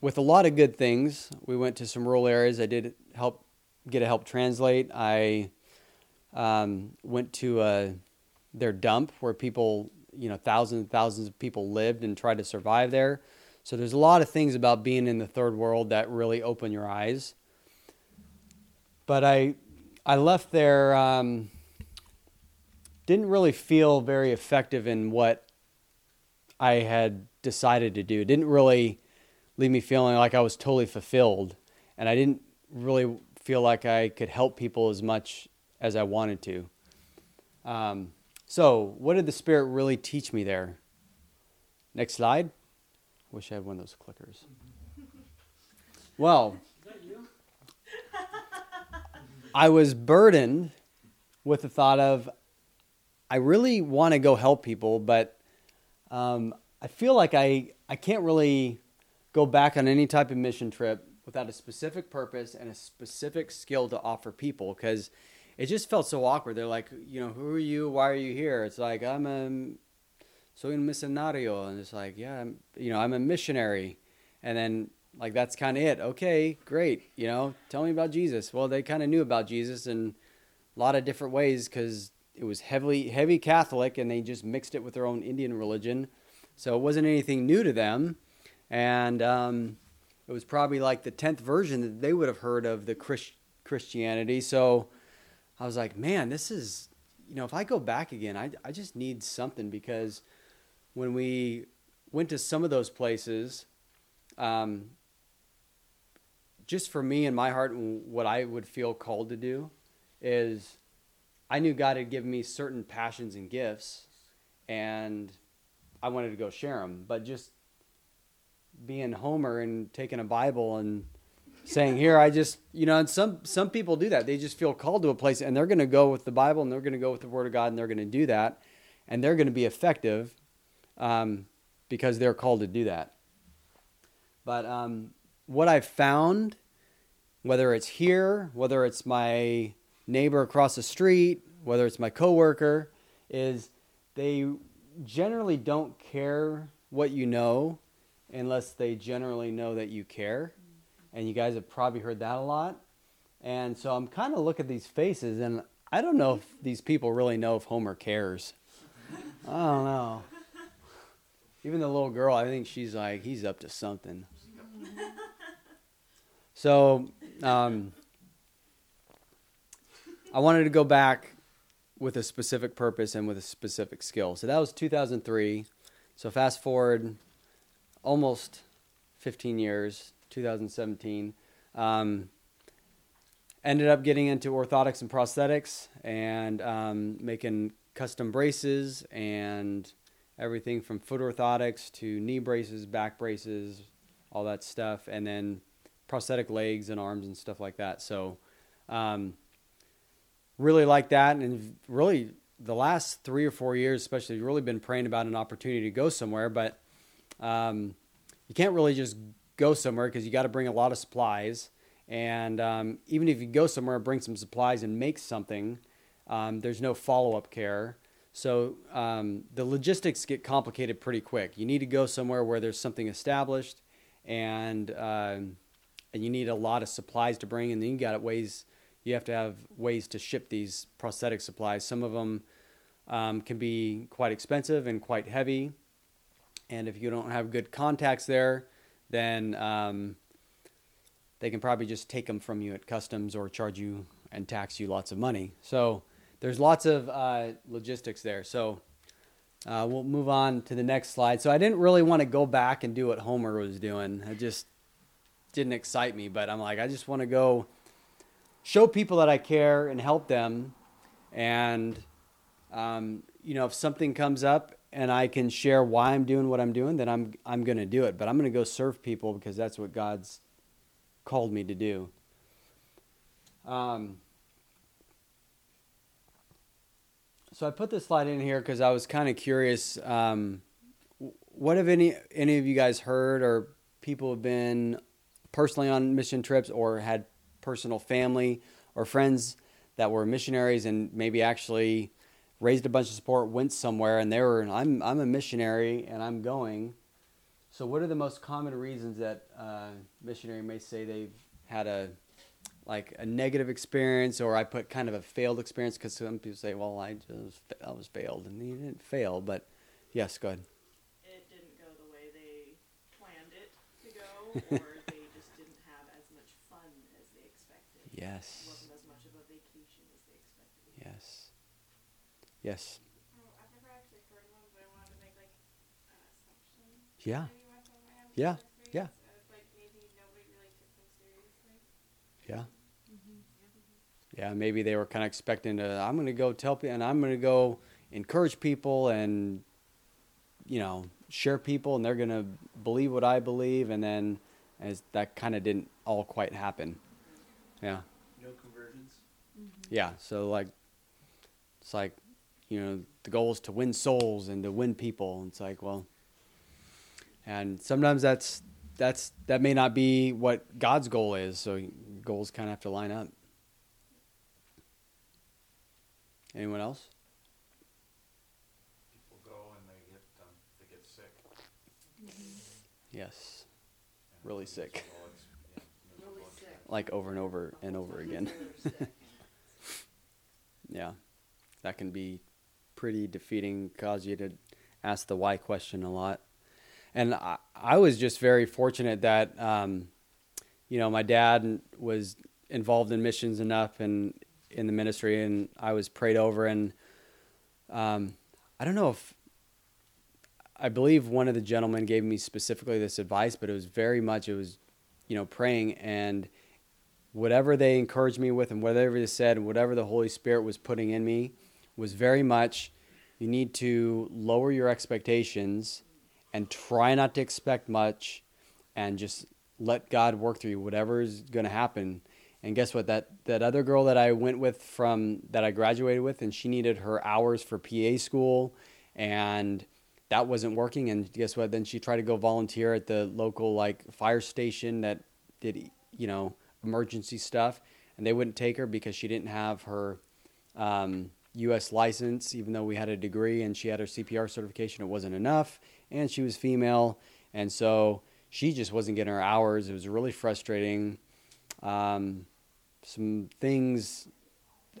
with a lot of good things. We went to some rural areas. I did help get a help translate. I um, went to uh, their dump where people, you know, thousands and thousands of people lived and tried to survive there. So there's a lot of things about being in the third world that really open your eyes but I I left there um, didn't really feel very effective in what I had decided to do. It didn't really leave me feeling like I was totally fulfilled, and I didn't really feel like I could help people as much as I wanted to. Um, so, what did the Spirit really teach me there? Next slide. Wish I had one of those clickers. Well, I was burdened with the thought of, I really want to go help people, but um, I feel like I, I can't really go back on any type of mission trip without a specific purpose and a specific skill to offer people because it just felt so awkward. They're like, you know, who are you? Why are you here? It's like, I'm a, soy un misionario. And it's like, yeah, I'm, you know, I'm a missionary. And then like that's kind of it. Okay, great. You know, tell me about Jesus. Well, they kind of knew about Jesus in a lot of different ways because it was heavily heavy Catholic, and they just mixed it with their own Indian religion. So it wasn't anything new to them, and um, it was probably like the tenth version that they would have heard of the Christ- Christianity. So I was like, man, this is you know, if I go back again, I I just need something because when we went to some of those places. Um, just for me and my heart, what I would feel called to do is I knew God had given me certain passions and gifts, and I wanted to go share them. But just being Homer and taking a Bible and saying, "Here, I just," you know, and some some people do that. They just feel called to a place, and they're going to go with the Bible, and they're going to go with the Word of God, and they're going to do that, and they're going to be effective um, because they're called to do that. But um, what I've found, whether it's here, whether it's my neighbor across the street, whether it's my coworker, is they generally don't care what you know unless they generally know that you care. And you guys have probably heard that a lot. And so I'm kind of looking at these faces, and I don't know if these people really know if Homer cares. I don't know. Even the little girl, I think she's like, he's up to something. so, um, I wanted to go back with a specific purpose and with a specific skill. So that was 2003. So fast forward almost 15 years, 2017. Um, ended up getting into orthotics and prosthetics and um, making custom braces and everything from foot orthotics to knee braces, back braces, all that stuff, and then prosthetic legs and arms and stuff like that. So, um, really like that, and really the last three or four years, especially, really been praying about an opportunity to go somewhere, but um, you can't really just go somewhere because you got to bring a lot of supplies. And um, even if you go somewhere, and bring some supplies and make something, um, there's no follow up care. So um, the logistics get complicated pretty quick. You need to go somewhere where there's something established, and um, and you need a lot of supplies to bring. And then you got ways you have to have ways to ship these prosthetic supplies. Some of them um, can be quite expensive and quite heavy, and if you don't have good contacts there, then um, they can probably just take them from you at customs or charge you and tax you lots of money. So there's lots of uh, logistics there. So uh, we'll move on to the next slide. So I didn't really want to go back and do what Homer was doing. It just didn't excite me. But I'm like, I just want to go show people that I care and help them. And um, you know, if something comes up and I can share why I'm doing what I'm doing, then I'm I'm going to do it. But I'm going to go serve people because that's what God's called me to do. Um, so I put this slide in here because I was kind of curious. Um, what have any any of you guys heard, or people have been personally on mission trips, or had personal family or friends that were missionaries, and maybe actually raised a bunch of support, went somewhere, and they were. I'm I'm a missionary, and I'm going. So, what are the most common reasons that uh, missionary may say they've had a like a negative experience, or I put kind of a failed experience? Because some people say, "Well, I just I was failed," and you didn't fail. But yes, go ahead. It didn't go the way they planned it to go, or like an assumption. Yeah. Maybe one from my own Yeah, experience yeah. Of like maybe nobody really took them seriously. Yeah. Yeah, maybe they were kind of expecting to. I'm going to go tell people, and I'm going to go encourage people, and you know, share people, and they're going to believe what I believe, and then as that kind of didn't all quite happen. Yeah. No conversions. Yeah. So like, it's like, you know, the goal is to win souls and to win people. And It's like, well, and sometimes that's that's that may not be what God's goal is. So goals kind of have to line up. Anyone else? People go and they get, um, they get sick. Yes. and Really it's sick. miserable, it's- yeah, Really miserable. sick. Like over and over and over again. Yeah. That can be pretty defeating, cause you to ask the why question a lot. And I, I was just very fortunate that, um, you know, my dad was involved in missions enough and in the ministry, and I was prayed over. And um, I don't know if I believe one of the gentlemen gave me specifically this advice, but it was very much it was, you know, praying and whatever they encouraged me with and whatever they said whatever the Holy Spirit was putting in me was very much you need to lower your expectations and try not to expect much and just let God work through you, whatever is going to happen. And guess what? That, that other girl that I went with from that I graduated with, and she needed her hours for PA school, and that wasn't working. And guess what? Then she tried to go volunteer at the local like fire station that did you know emergency stuff, and they wouldn't take her because she didn't have her um, U.S. license, even though we had a degree and she had her CPR certification. It wasn't enough, and she was female, and so she just wasn't getting her hours. It was really frustrating. Um, some things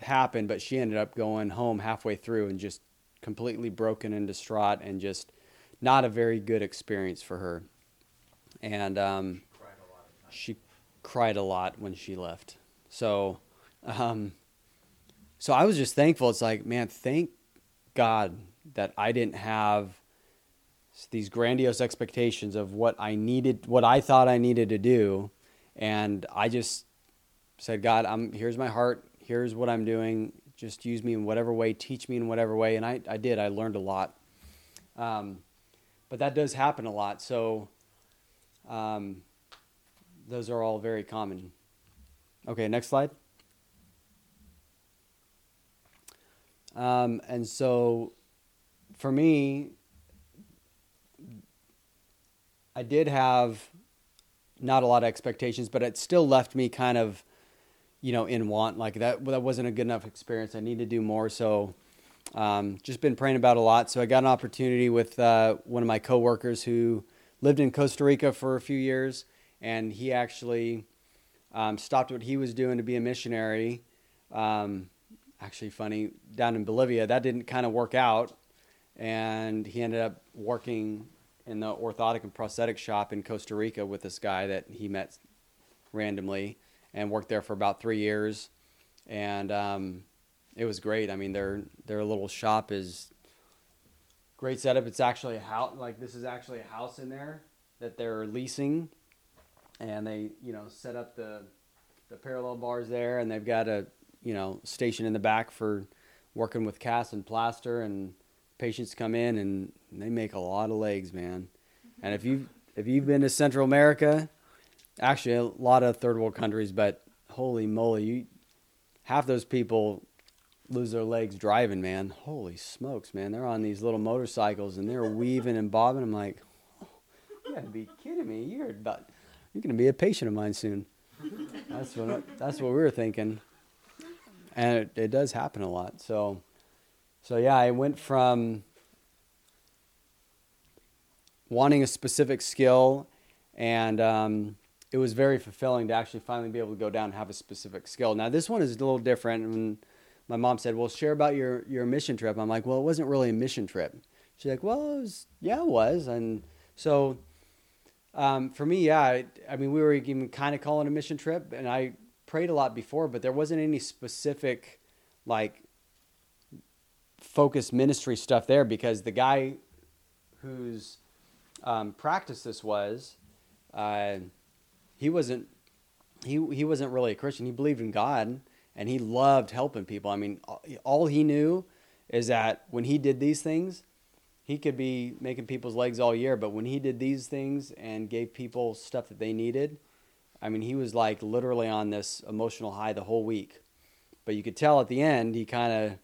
happened, but she ended up going home halfway through and just completely broken and distraught and just not a very good experience for her, and um, Cried a lot of times. she cried a lot when she left. So, um, so I was just thankful. It's like, man, thank God that I didn't have these grandiose expectations of what I needed, what I thought I needed to do, and I just said, God, I'm here's my heart. Here's what I'm doing. Just use me in whatever way. Teach me in whatever way. And I, I did. I learned a lot. Um, but that does happen a lot. So, um, those are all very common. Okay, next slide. Um, and so for me, I did have not a lot of expectations, but it still left me kind of, you know, in want. Like that, that wasn't a good enough experience. I need to do more. So, um, just been praying about a lot. So I got an opportunity with uh, one of my coworkers who lived in Costa Rica for a few years, and he actually um, stopped what he was doing to be a missionary. Um, actually, funny down in Bolivia, that didn't kind of work out, and he ended up working in the orthotic and prosthetic shop in Costa Rica with this guy that he met randomly, and worked there for about three years, and um, it was great. I mean, their their little shop is great setup. It's actually a house. Like this is actually a house in there that they're leasing, and they you know set up the the parallel bars there, and they've got a you know station in the back for working with cast and plaster, and patients come in and they make a lot of legs, man. And if you if you've been to Central America, actually a lot of third world countries, but holy moly, you half those people lose their legs driving, man. Holy smokes, man. They're on these little motorcycles and they're weaving and bobbing. I'm like, oh, you gotta be kidding me. You're about, you're gonna be a patient of mine soon. That's what that's what we were thinking. And it, it does happen a lot. So so yeah, I went from wanting a specific skill and um, it was very fulfilling to actually finally be able to go down and have a specific skill. Now this one is a little different. And my mom said, "Well, share about your your mission trip." I'm like, "Well, it wasn't really a mission trip." She's like, "Well, was, yeah, it was." And so um, for me, yeah, I, I mean, we were even kind of calling a mission trip, and I prayed a lot before, but there wasn't any specific like focused ministry stuff there because the guy whose um, practice this was, uh, he wasn't he he wasn't really a Christian. He believed in God and he loved helping people. I mean, all he knew is that when he did these things, he could be making people's legs all year, but when he did these things and gave people stuff that they needed, I mean, he was like literally on this emotional high the whole week. But you could tell at the end, he kind of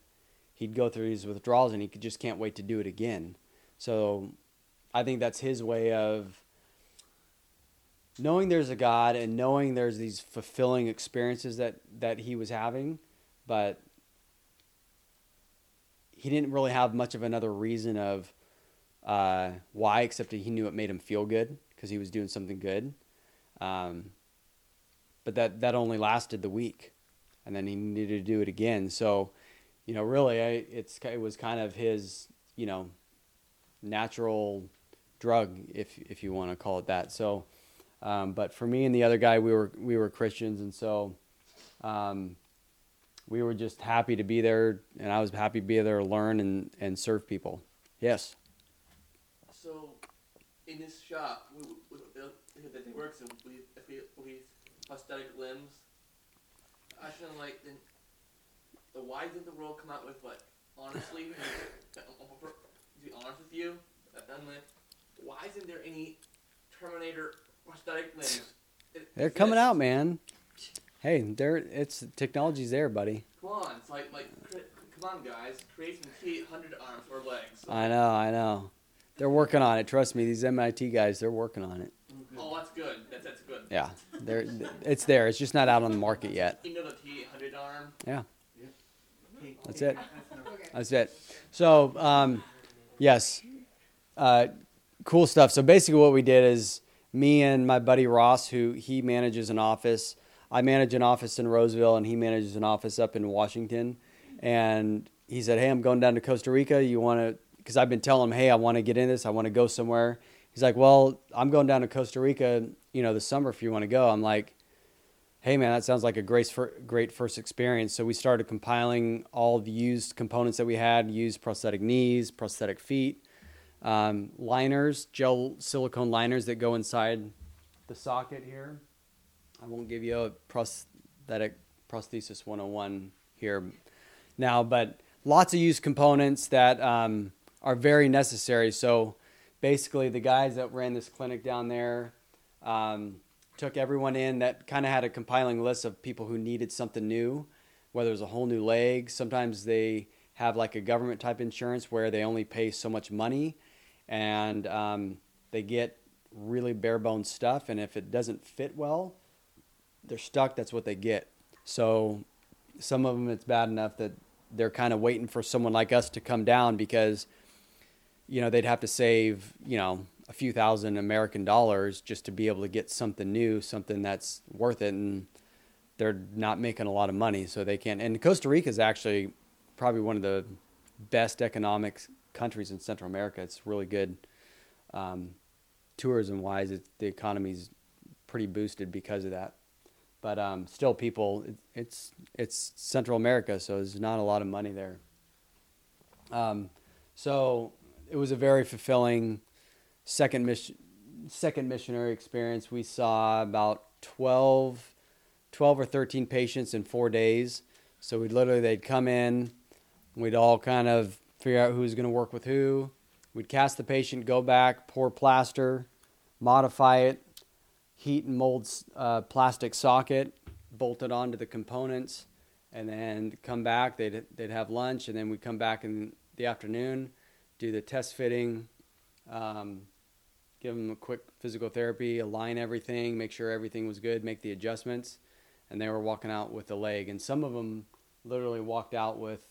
he'd go through these withdrawals and he could just can't wait to do it again. So I think that's his way of knowing there's a God and knowing there's these fulfilling experiences that that he was having, but he didn't really have much of another reason of uh, why, except that he knew it made him feel good because he was doing something good. Um, but that that only lasted the week, and then he needed to do it again. So, you know, really, I, it's it was kind of his, you know, natural drug, if if you want to call it that. So, um, but for me and the other guy, we were we were Christians, and so um, we were just happy to be there, and I was happy to be there to learn and and serve people. Yes. So, in this shop, we, we, we, that he works in, we, if we, we prosthetic limbs. I feel like then, the why did the world come out with like honestly, to be honest with you, I'm like, why isn't there any Terminator prosthetic limbs? It They're coming out, man. Hey, there it's technology's there, buddy. Come on, it's like like come on guys, create some T eight hundred arms or legs. I know, I know. They're working on it. Trust me, these MIT guys, they're working on it. Oh, that's good. That's that's good. Yeah, they're it's there. It's just not out on the market yet. You know the T eight hundred arm. Yeah. That's it. That's it. So, um, yes, uh, cool stuff. So basically, what we did is me and my buddy Ross, who he manages an office. I manage an office in Roseville, and he manages an office up in Washington. And he said, "Hey, I'm going down to Costa Rica. You want to because I've been telling him, hey, I want to get in this. I want to go somewhere. He's like, well, I'm going down to Costa Rica, you know, this summer if you want to go. I'm like, hey, man, that sounds like a great, great first experience. So we started compiling all the used components that we had used prosthetic knees, prosthetic feet, um, liners, gel silicone liners that go inside the socket here. I won't give you a prosthetic prosthesis 101 here now, but lots of used components that um, are very necessary. So basically, the guys that ran this clinic down there um, took everyone in that kind of had a compiling list of people who needed something new, whether it was a whole new leg. Sometimes they have like a government type insurance where they only pay so much money and um, they get really bare bones stuff. And if it doesn't fit well, they're stuck. That's what they get. So some of them, it's bad enough that they're kind of waiting for someone like us to come down because, you know, they'd have to save, you know, a few thousand American dollars just to be able to get something new, something that's worth it. And they're not making a lot of money, so they can't. And Costa Rica is actually probably one of the best economic countries in Central America. It's really good. Um, tourism wise, the economy's pretty boosted because of that. But um, still, people, it, it's it's Central America, so there's not a lot of money there. Um, so it was a very fulfilling second mission, second missionary experience. We saw about 12, 12 or 13 patients in four days. So we'd literally, they'd come in, we'd all kind of figure out who's going to work with who. We'd cast the patient, go back, pour plaster, modify it, heat and mold uh, plastic socket, bolted onto the components, and then come back. They'd, they'd have lunch, and then we'd come back in the afternoon, do the test fitting, um, give them a quick physical therapy, align everything, make sure everything was good, make the adjustments, and they were walking out with the leg. And some of them literally walked out with,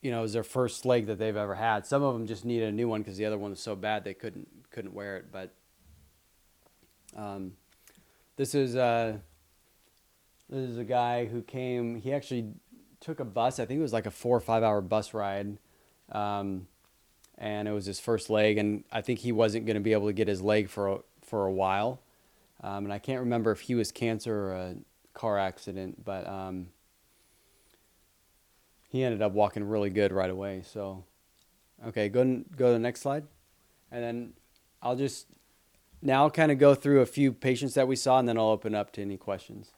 you know, it was their first leg that they've ever had. Some of them just needed a new one because the other one was so bad they couldn't couldn't wear it. But um, this is uh, this is a guy who came. He actually took a bus. I think it was like a four or five hour bus ride. Um, and it was his first leg, and I think he wasn't going to be able to get his leg for a, for a while. Um, and I can't remember if he was cancer or a car accident, but um, he ended up walking really good right away. So, okay, go go to the next slide, and then I'll just now I'll kind of go through a few patients that we saw, and then I'll open up to any questions.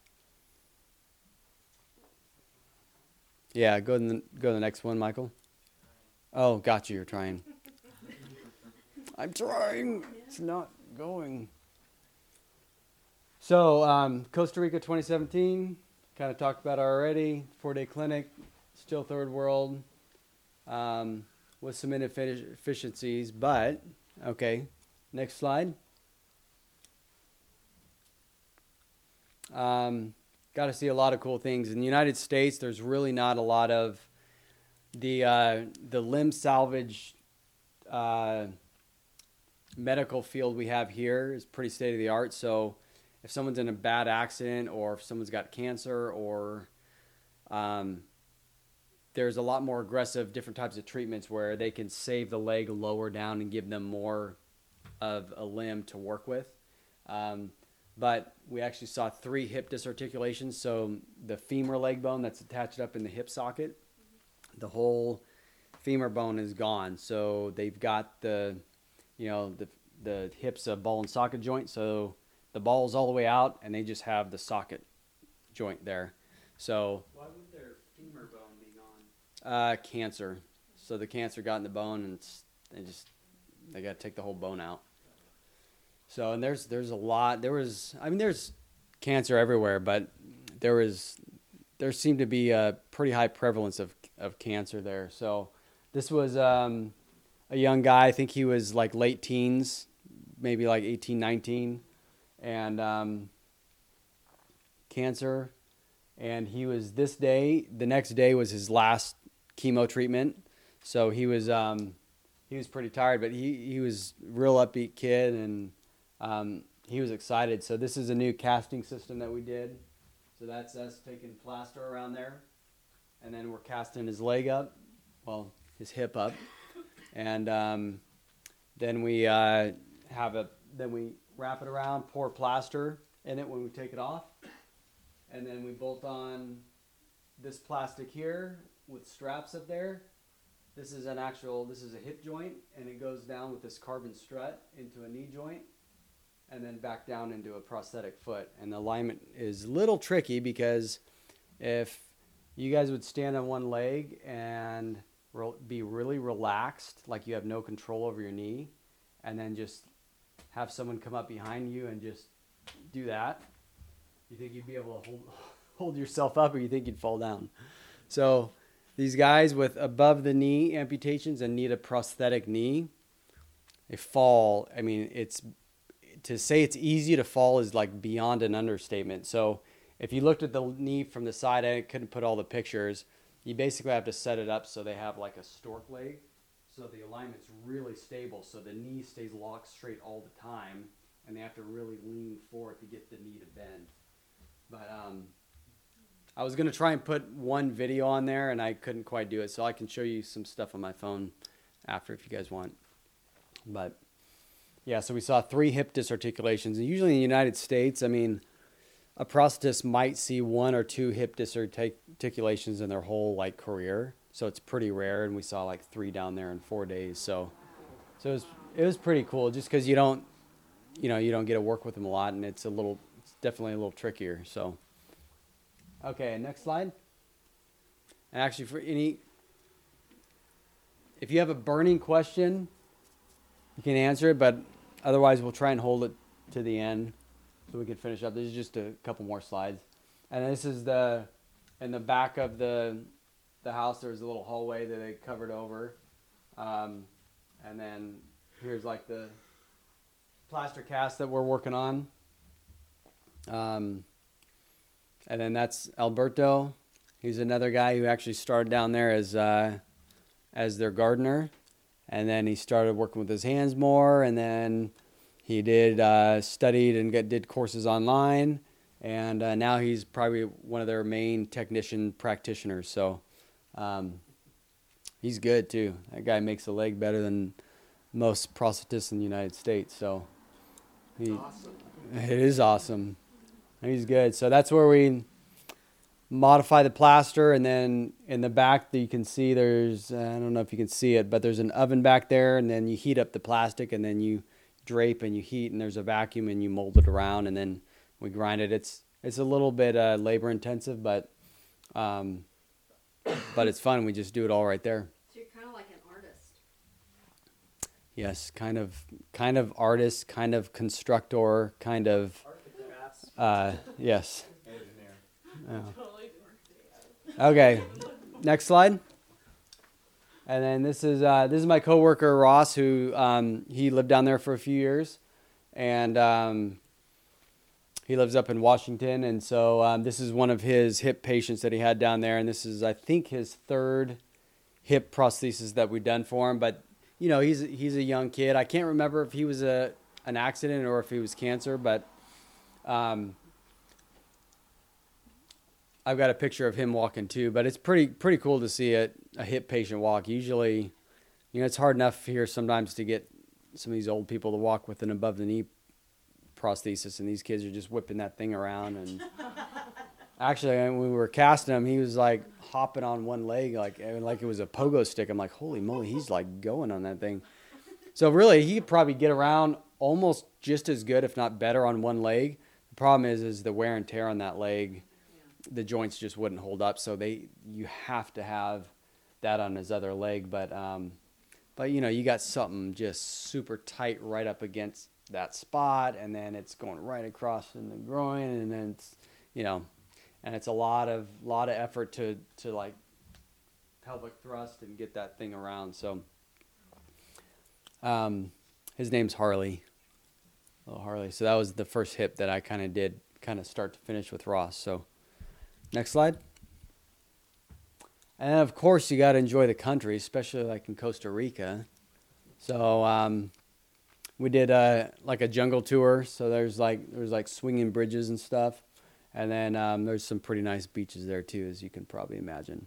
Yeah, go to the, go to the next one, Michael. Oh, got you. You're trying. I'm trying. It's not going. So, um, Costa Rica 2017, kind of talked about already. Four day clinic, still third world, um, with some inefficiencies, but okay. Next slide. Um, got to see a lot of cool things. In the United States, there's really not a lot of the uh, the limb salvage uh, medical field we have here is pretty state of the art. So if someone's in a bad accident or if someone's got cancer or um, there's a lot more aggressive different types of treatments where they can save the leg lower down and give them more of a limb to work with. Um, but we actually saw three hip disarticulations. So the femur leg bone that's attached up in the hip socket, the whole femur bone is gone. So they've got the, you know, the the hips a ball and socket joint. So the ball's all the way out, and they just have the socket joint there. So why would their femur bone be gone? Uh, cancer. So the cancer got in the bone, and they just they got to take the whole bone out. So and there's there's a lot. There was I mean there's cancer everywhere, but there was there seemed to be a pretty high prevalence of of cancer there. So this was um, a young guy. I think he was like late teens, maybe like 18, 19, and um, cancer. And he was this day. The next day was his last chemo treatment. So he was um, he was pretty tired, but he he was real upbeat kid and um, he was excited. So this is a new casting system that we did. So that's us taking plaster around there, and then we're casting his leg up, well, his hip up, and um, then we uh, have a then we wrap it around, pour plaster in it when we take it off, and then we bolt on this plastic here with straps up there. This is an actual this is a hip joint, and it goes down with this carbon strut into a knee joint, and then back down into a prosthetic foot. And the alignment is a little tricky because if you guys would stand on one leg and be really relaxed, like you have no control over your knee, and then just have someone come up behind you and just do that, you think you'd be able to hold, hold yourself up, or you think you'd fall down. So these guys with above the knee amputations and need a prosthetic knee, they fall. I mean, it's to say it's easy to fall is like beyond an understatement. So if you looked at the knee from the side, I couldn't put all the pictures. You basically have to set it up so they have like a stork leg, so the alignment's really stable, so the knee stays locked straight all the time, and they have to really lean forward to get the knee to bend. But um, I was gonna try and put one video on there, and I couldn't quite do it, so I can show you some stuff on my phone after if you guys want. But yeah, so we saw three hip disarticulations, and usually in the United States, I mean a prosthetist might see one or two hip disarticulations in their whole like career, so it's pretty rare. And we saw like three down there in four days. So, so it was it was pretty cool, just because you don't, you know, you don't get to work with them a lot, and it's a little, it's definitely a little trickier. So, okay, next slide. And actually, for any, if you have a burning question, you can answer it, but otherwise, we'll try and hold it to the end so we can finish up. This is just a couple more slides, and this is the in the back of the the house. There's a little hallway that they covered over, um, and then here's like the plaster cast that we're working on. Um, and then that's Alberto. He's another guy who actually started down there as uh, as their gardener, and then he started working with his hands more, and then he did uh, studied and get, did courses online, and uh, now he's probably one of their main technician practitioners. So um, he's good too. That guy makes a leg better than most prosthetists in the United States. So he, Awesome. it is awesome. He's good. So that's where we modify the plaster, and then in the back that you can see there's I don't know if you can see it, but there's an oven back there, and then you heat up the plastic, and then you drape and you heat, and there's a vacuum, and you mold it around, and then we grind it. It's it's a little bit uh, labor intensive, but um, but it's fun. We just do it all right there. So you're kind of like an artist. Yes, kind of kind of artist, kind of constructor, kind of uh, yes. Yeah. Totally different. Okay, next slide. And then this is uh, this is my coworker Ross, who um, he lived down there for a few years, and um, he lives up in Washington. And so um, this is one of his hip patients that he had down there, and this is I think his third hip prosthesis that we've done for him. But you know he's he's a young kid. I can't remember if he was a an accident or if he was cancer, but um, I've got a picture of him walking too, but it's pretty pretty cool to see a, a hip patient walk. Usually, you know, it's hard enough here sometimes to get some of these old people to walk with an above the knee prosthesis, and these kids are just whipping that thing around. And actually, when we were casting him, he was like hopping on one leg, like eh, like it was a pogo stick. I'm like, holy moly, he's like going on that thing. So really, he could probably get around almost just as good, if not better, on one leg. The problem is, is the wear and tear on that leg the joints just wouldn't hold up. So they you have to have that on his other leg. But um, but you know you got something just super tight right up against that spot, and then it's going right across in the groin, and then it's you know, and it's a lot of lot of effort to to like pelvic thrust and get that thing around. So um, his name's Harley. Little Harley. So that was the first hip that I kind of did, kind of start to finish with Ross. So. Next slide. And of course, you got to enjoy the country, especially like in Costa Rica. So um, we did a, like a jungle tour. So there's like there's like swinging bridges and stuff, and then um, there's some pretty nice beaches there too, as you can probably imagine.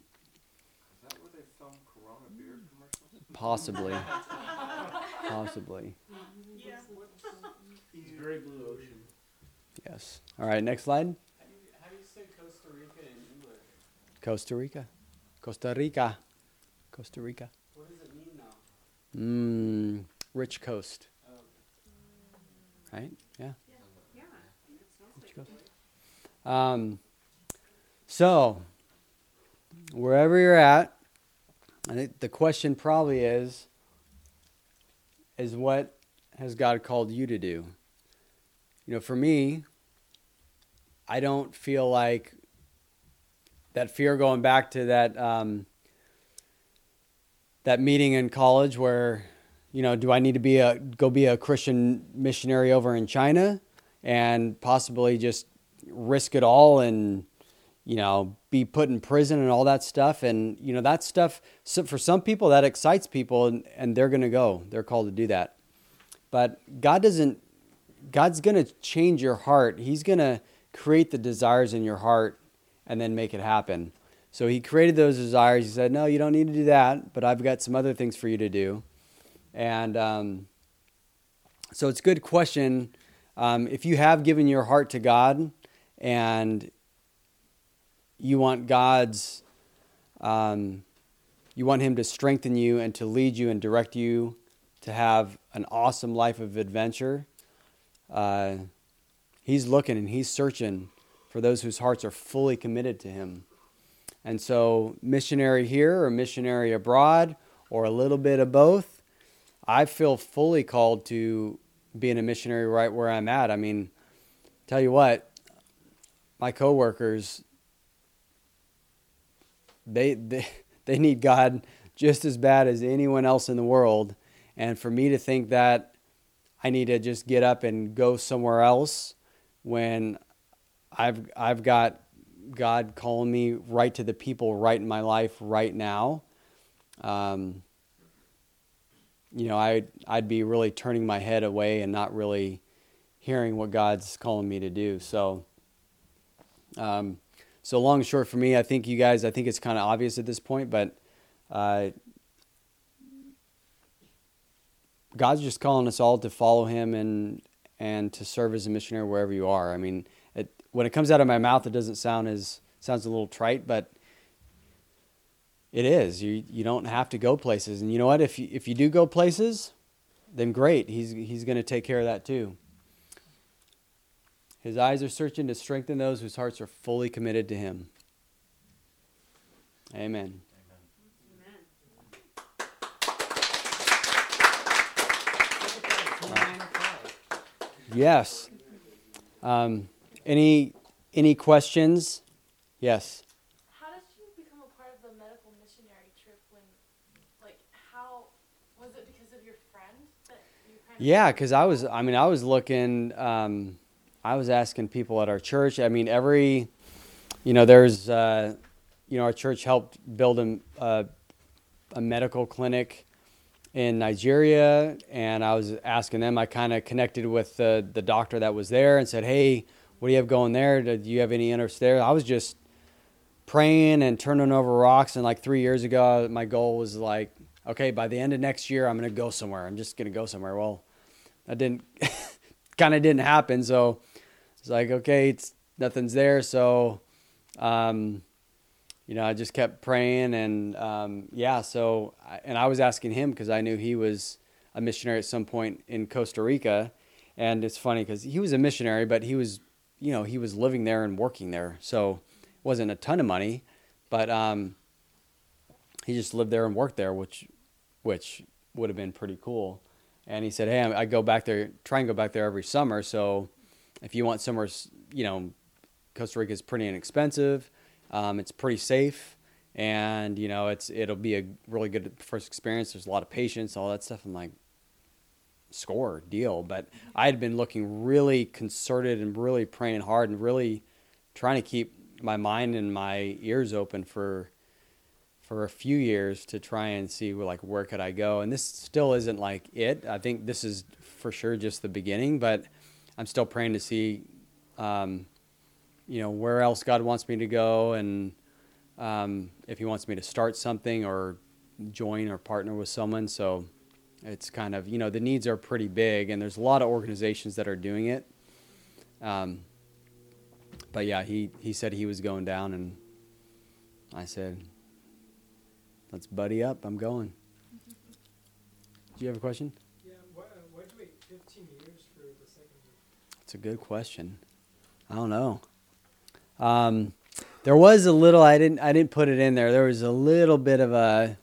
Is that where they film Corona beer commercials? possibly, possibly. Yeah. It's very blue ocean. Yes. All right. Next slide. How do you, how do you say Costa Rica in English? Costa Rica. Costa Rica. Costa Rica. What does it mean now? Mmm. Rich coast. Oh, Right? Yeah. Yeah, sounds like Let's. Um, so, wherever you're at, I think the question probably is, is what has God called you to do? You know, for me, I don't feel like that fear going back to that um, that meeting in college where, you know, do I need to be a go be a Christian missionary over in China and possibly just risk it all and you know be put in prison and all that stuff? And you know that stuff so for some people that excites people and, and they're going to go. They're called to do that. But god doesn't god's going to change your heart. He's going to create the desires in your heart and then make it happen. So he created those desires. He said no you don't need to do that but i've got some other things for you to do. And um, so it's a good question. Um, if you have given your heart to god and you want God's, um, you want Him to strengthen you and to lead you and direct you to have an awesome life of adventure. Uh, he's looking and He's searching for those whose hearts are fully committed to Him. And so, missionary here or missionary abroad or a little bit of both, I feel fully called to being a missionary right where I'm at. I mean, tell you what, my coworkers they, they they need God just as bad as anyone else in the world and for me to think that I need to just get up and go somewhere else when I've I've got God calling me right to the people right in my life right now um, you know I I'd be really turning my head away and not really hearing what God's calling me to do so um, so long and short for me, I think you guys, I think it's kind of obvious at this point, but uh, God's just calling us all to follow Him and and to serve as a missionary wherever you are. I mean, when it comes out of my mouth, it doesn't sound as sounds a little trite, but it is. You you don't have to go places, and you know what? If you, if you do go places, then great. He's he's going to take care of that too. His eyes are searching to strengthen those whose hearts are fully committed to Him. Amen. Amen. Yes. Um, any any questions? Yes. How did you become a part of the medical missionary trip when, like, how, was it because of your friend that you kind of? Yeah, because I was. I mean, I was looking. Um, I was asking people at our church. I mean, every, you know, there's, uh, you know, our church helped build a, a, a medical clinic in Nigeria, and I was asking them. I kind of connected with the the doctor that was there and said, "Hey, what do you have going there? Do you have any interest there?" I was just praying and turning over rocks. And like three years ago, my goal was like, okay, by the end of next year, I'm going to go somewhere. I'm just going to go somewhere. Well, that didn't kind of didn't happen. So it's like, okay, it's nothing's there. So, um, you know, I just kept praying and, um, yeah. So, and I was asking him cause I knew he was a missionary at some point in Costa Rica. And it's funny cause he was a missionary, but he was, you know, he was living there and working there. So it wasn't a ton of money, but, um, he just lived there and worked there, which, which would have been pretty cool. And he said, "Hey, I go back there, try and go back there every summer. So, if you want somewhere, you know, Costa Rica is pretty inexpensive. Um, it's pretty safe, and you know, it's it'll be a really good first experience. There's a lot of patients, all that stuff. I'm like, score deal. But I had been looking really concerted and really praying hard and really trying to keep my mind and my ears open for for a few years to try and see like where could I go. And this still isn't like it. I think this is for sure just the beginning, but I'm still praying to see, um, you know, where else God wants me to go and um, if He wants me to start something or join or partner with someone. So it's kind of you know the needs are pretty big, and there's a lot of organizations that are doing it. Um, but yeah, he he said he was going down, and I said, "Let's buddy up. I'm going." Do you have a question? Yeah, why, uh, why'd wait fifteen years for the second one? It's a good question. I don't know. Um, there was a little. I didn't. I didn't put it in there. There was a little bit of a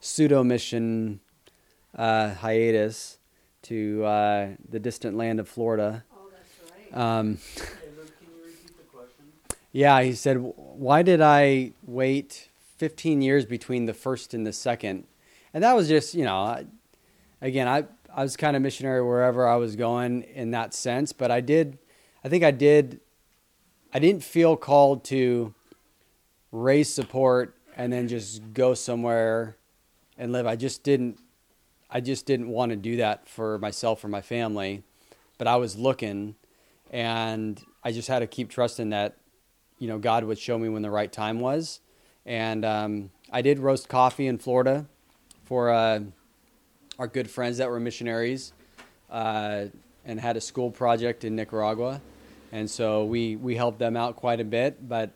pseudo mission uh, hiatus to uh, the distant land of Florida. Oh, that's right. Um, Hey, Luke, can you repeat the question? yeah, he said, "Why did I wait 15 years between the first and the second? And that was just, you know, I, again, I I was kind of missionary wherever I was going in that sense, but I did, I think I did, I didn't feel called to raise support and then just go somewhere and live. I just didn't, I just didn't want to do that for myself or my family, but I was looking, and I just had to keep trusting that, you know, God would show me when the right time was, and um, I did roast coffee in Florida for. Uh, our good friends that were missionaries uh, and had a school project in Nicaragua. And so we, we helped them out quite a bit, but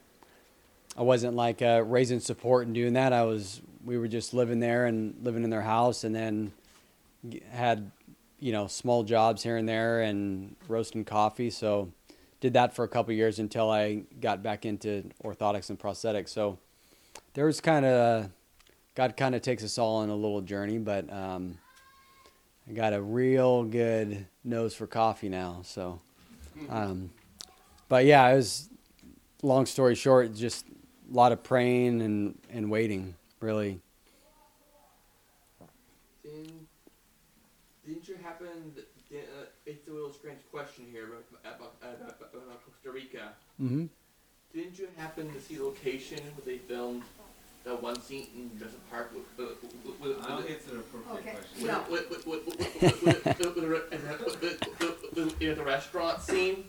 I wasn't like uh, raising support and doing that. I was, we were just living there and living in their house and then had, you know, small jobs here and there and roasting coffee. So did that for a couple years until I got back into orthotics and prosthetics. So there was kind of, God kind of takes us all on a little journey, but um, I got a real good nose for coffee now. So, um, but yeah, it was long story short, just a lot of praying and, and waiting, really. Didn't, didn't you happen? th- Did, uh, it's a little strange question here about, about, about, about Costa Rica. Mm-hmm. Didn't you happen to see the location where they filmed that one scene in Jurassic Park with, with, with, with, I don't with, think it's an appropriate Okay. question. No. with, with, with, with, with, with, with, with, with, with, with, with the restaurant scene?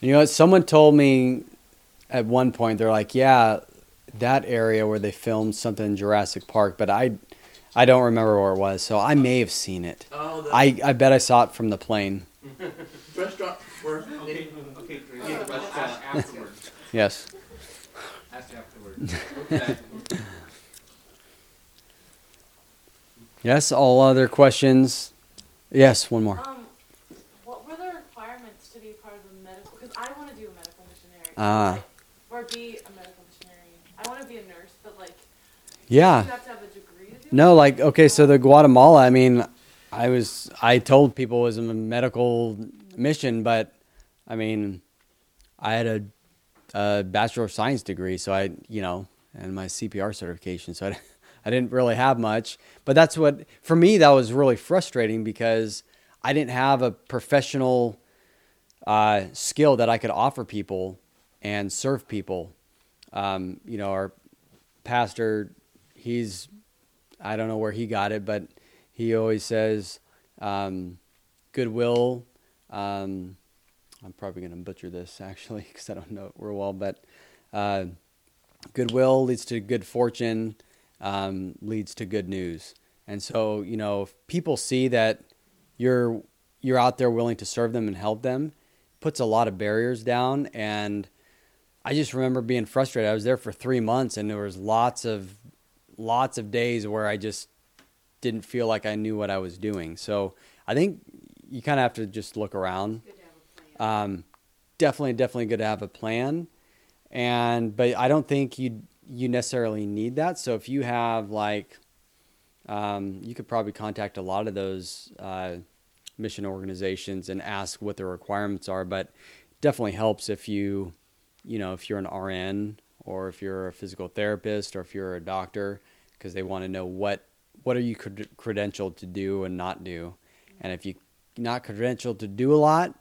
You know, someone told me at one point they're like, "Yeah, that area where they filmed something in Jurassic Park," but I, I don't remember where it was. So I may have seen it. Oh, the I, I bet I saw it from the plane. restaurant where Okay, okay, Chris. Yeah, the restaurant. afterwards. Yes. Ask afterwards. Okay. Yes. All other questions? Yes. One more. Um, what were the requirements to be part of the medical? Because I want to do a medical missionary. Ah. Like, or be a medical missionary. I want to be a nurse, but like, Yeah. No, like okay, so the Guatemala. I mean, I was I told people it was a medical mission, but I mean, I had a, a bachelor of science degree, so I you know, and my CPR certification, so I, I didn't really have much. But that's what for me that was really frustrating because I didn't have a professional uh, skill that I could offer people and serve people. Um, you know, our pastor, he's I don't know where he got it, but he always says um, goodwill. Um, I'm probably going to butcher this actually because I don't know it real well, but uh, goodwill leads to good fortune, um, leads to good news. And so, you know, if people see that you're you're out there willing to serve them and help them, puts a lot of barriers down. And I just remember being frustrated. I was there for three months, and there was lots of lots of days where I just didn't feel like I knew what I was doing. So I think you kind of have to just look around. Good to have a plan. Um, definitely, definitely good to have a plan, and but I don't think you you necessarily need that. So if you have like, um, you could probably contact a lot of those uh, mission organizations and ask what the requirements are. But definitely helps if you, you know, if you're an RN or if you're a physical therapist or if you're a doctor, because they want to know what what are you cred- credentialed to do and not do. And if you're not credentialed to do a lot,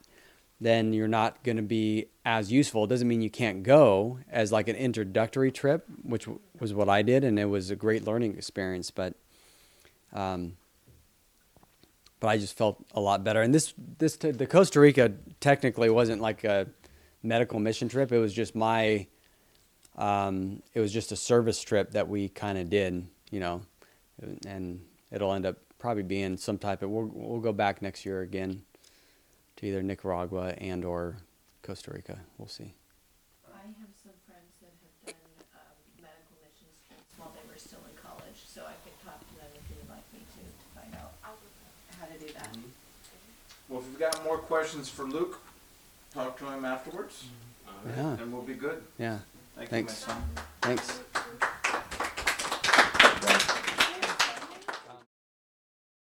then you're not going to be as useful. It doesn't mean you can't go as like an introductory trip, which was what I did, and it was a great learning experience. But, um, but I just felt a lot better. And this this the Costa Rica technically wasn't like a medical mission trip. It was just my, um, it was just a service trip that we kind of did. You know, and it'll end up probably being some type of. We'll we'll go back next year again to either Nicaragua and or Costa Rica. We'll see. I have some friends that have done um, medical missions while they were still in college, so I could talk to them if you would like me to, to find out how to do that. Well, if you've got more questions for Luke, talk to him afterwards, Yeah. and we'll be good. Yeah. Thank you, Thanks. son. Thanks.